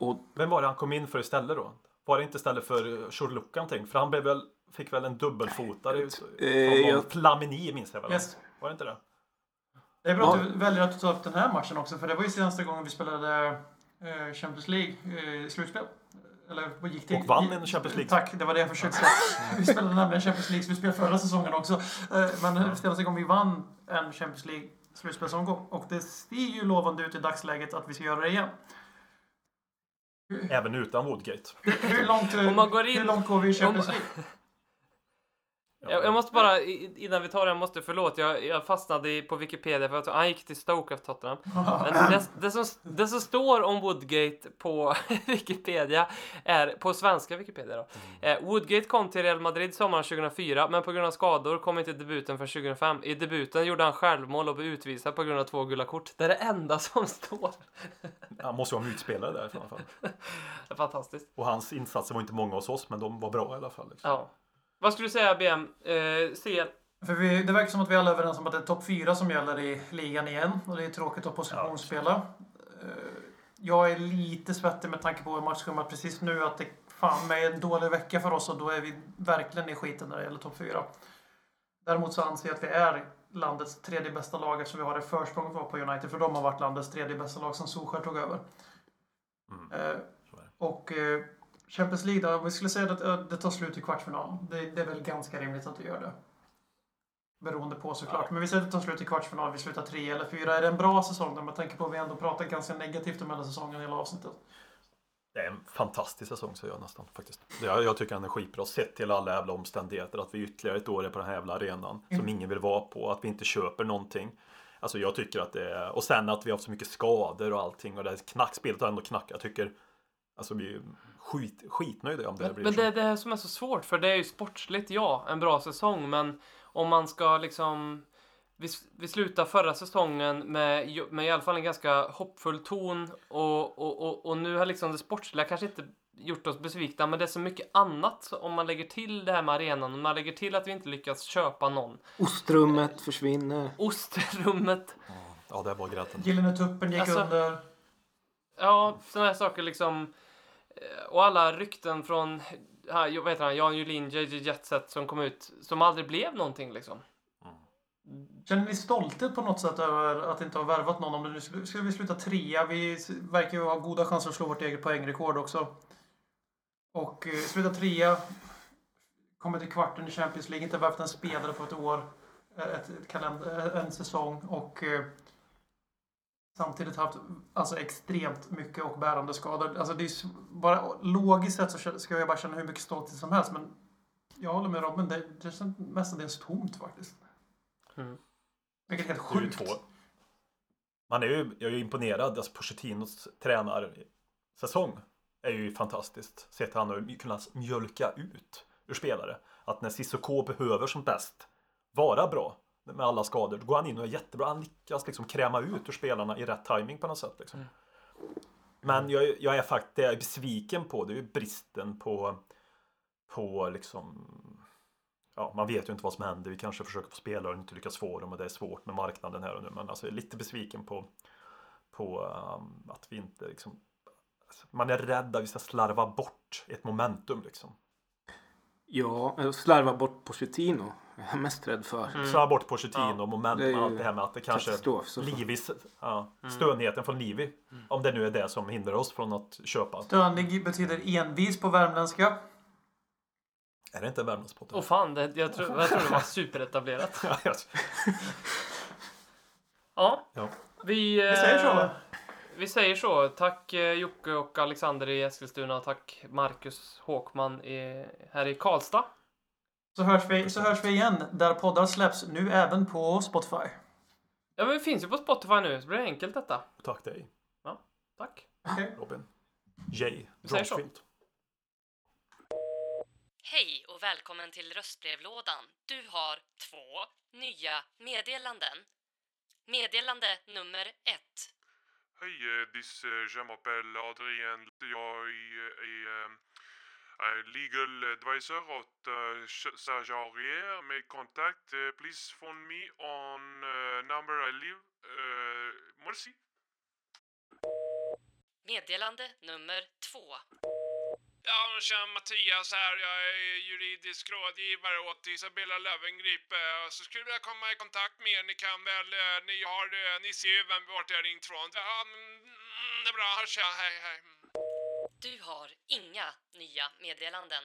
Och Vem var det han kom in för istället då? Var det inte istället för Shurluck någonting? För han blev väl, fick väl en dubbelfotare Eh, från någon jag- Flamini minns jag väl? Yes. Var det inte det? Det är bra Ja. att du väljer att ta upp den här matchen också, för det var ju senaste gången vi spelade eh, Champions League eh, slutspel. Eller vad gick det? Och vann en Champions League. Tack, det var det jag försökte säga. Vi spelade nämligen Champions League slutspel förra säsongen också. Eh, Men senaste gången vi vann en Champions League slutspelsomgång. Och det ser ju lovande ut i dagsläget att vi ska göra det igen. Även utan Woodgate. Hur långt, Om man går in- hur långt går vi i Champions League? Jag, jag måste bara, innan vi tar det, jag måste, förlåt, jag, jag fastnade på Wikipedia för att han gick till Stoke efter Tottenham. Men det, det, som, det som står om Woodgate på Wikipedia är, på svenska Wikipedia då. Eh, Woodgate kom till Real Madrid sommaren 2004, men på grund av skador kom inte debuten för 2005. I debuten gjorde han självmål och blev utvisad på grund av två gula kort. Det är det enda som står. Han måste ju vara utspelare där i alla fall. Det är fantastiskt. Och hans insatser var inte många hos oss, men de var bra i alla fall. Liksom. Ja. Vad skulle du säga BM? Eh, CL? För vi, det verkar som att vi alla är överens om att det är topp fyra som gäller i ligan igen. Och det är tråkigt att positionsspela. Eh, Jag är lite svettig med tanke på matchschemat precis nu. Att det fan med en dålig vecka för oss och då är vi verkligen i skiten när det gäller topp fyra. Däremot så anser jag att vi är landets tredje bästa lag eftersom vi har det försprånget på United. För de har varit landets tredje bästa lag som Solskjaer tog över. Mm. Eh, och eh, Champions League då, vi skulle säga att eh, det tar slut i kvartsfinal. Det, det är väl ganska rimligt att det gör det. Beroende på såklart. Men vi säger att det tar slut i kvartsfinal, vi slutar tre eller fyra. Är det en bra säsong där man tänker på att vi ändå pratar ganska negativt om hela säsongen, hela avsnittet? Det är en fantastisk säsong säger jag nästan faktiskt. Jag, jag tycker han är skitbra sett till alla jävla omständigheter. Att vi ytterligare ett år är på den här jävla arenan som Mm. ingen vill vara på. Att vi inte köper någonting. Alltså jag tycker att det är... Och sen att vi har haft så mycket skador och allting. Och det här knackspelet har ändå knackat. Jag tycker... Alltså vi skit, skitnöjda om det Men, blir men så. det är det här som är så svårt, för det är ju sportsligt, ja, en bra säsong, men om man ska liksom... Vi, vi slutar förra säsongen med, med i alla fall en ganska hoppfull ton och, och, och, och nu har liksom det sportsliga kanske inte gjort oss besvikna, men det är så mycket annat om man lägger till det här med arenan, om man lägger till att vi inte lyckats köpa någon. ostrummet försvinner. Ostrummet, Ja, det var grädden. Gyllene tuppen gick Alltså- under. Ja, sådana här saker liksom. Eh, och alla rykten från, här, vad heter han, Jan Julin, JJ Jetset som kom ut, som aldrig blev någonting liksom. Mm. Känner ni stolthet på något sätt över att inte ha värvat någon? Om det nu skulle, vi sluta trea? Vi verkar ju ha goda chanser att slå vårt eget poängrekord också. Och eh, sluta trea. Kommer till kvarten i Champions League. Inte värvat en spelare på ett år. Eh, ett, ett kalender, eh, en säsong. Och eh, samtidigt haft alltså, extremt mycket och bärande skador. Alltså, det är bara logiskt sett så ska jag bara känna hur mycket stolthet som helst. Men jag håller med Robin. Det, det känns mestadels tomt faktiskt. Vilket är helt Det är ju sjukt. två. Man är ju, jag är ju imponerad. Alltså Pochettinos tränarsäsong är ju fantastiskt. Sett han har kunnat mjölka ut ur spelare. Att när Cissoko behöver som bäst vara bra med alla skador, då går han in och är jättebra. Han lyckas liksom kräma ut ur spelarna i rätt timing på något sätt. Liksom. Men jag, jag är faktiskt det jag är besviken på, det är ju bristen på, på liksom Ja, man vet ju inte vad som händer. Vi kanske försöker få spelare och inte lyckas få dem och det är svårt med marknaden här och nu. Men alltså jag är lite besviken på, på um, att vi inte liksom alltså, Man är rädd att vi ska slarva bort ett momentum liksom. Ja, slarva bort Pochettino. Jag är mest rädd för. Slarva bort Pochettino, Ja. momentum, ju allt det här med att det kanske. Livis, ja, stönheten från Livi. Om det nu är det som hindrar oss från att köpa. Stönig betyder envis på värmländska. Är det inte Värmlandspodden? Åh fan, det, jag, tror, jag tror det var superetablerat. Ja, Ja, vi... Vi säger så. eh, Vi säger så. Tack eh, Jocke och Alexander i Eskilstuna och tack Marcus Håkman i, här i Karlstad. Så hörs, vi, så hörs vi igen där poddar släpps. Nu även på Spotify. Ja, men vi finns ju på Spotify nu, så blir det enkelt detta. Tack dig Tack. Okej. Robin. Jay Vi säger så. Hej och välkommen till röstbrevlådan. Du har två nya meddelanden. Meddelande nummer ett. Hej, eh, this, uh, je m'appelle Adrien. Jag är, eh, är legal advisor åt uh, Serge Aurier med kontakt. Uh, please phone me on uh, number I live. Uh, merci. Meddelande nummer två. Ja, tjena Mattias här. Jag är juridisk rådgivare åt Isabella Löwengrip. Eh, Så skulle jag komma i kontakt med er. Ni kan väl, eh, ni har, eh, ni ser ju vem vart jag har ringt från. Ja, mm, det är bra. Jag. Hej, hej. Du har inga nya meddelanden.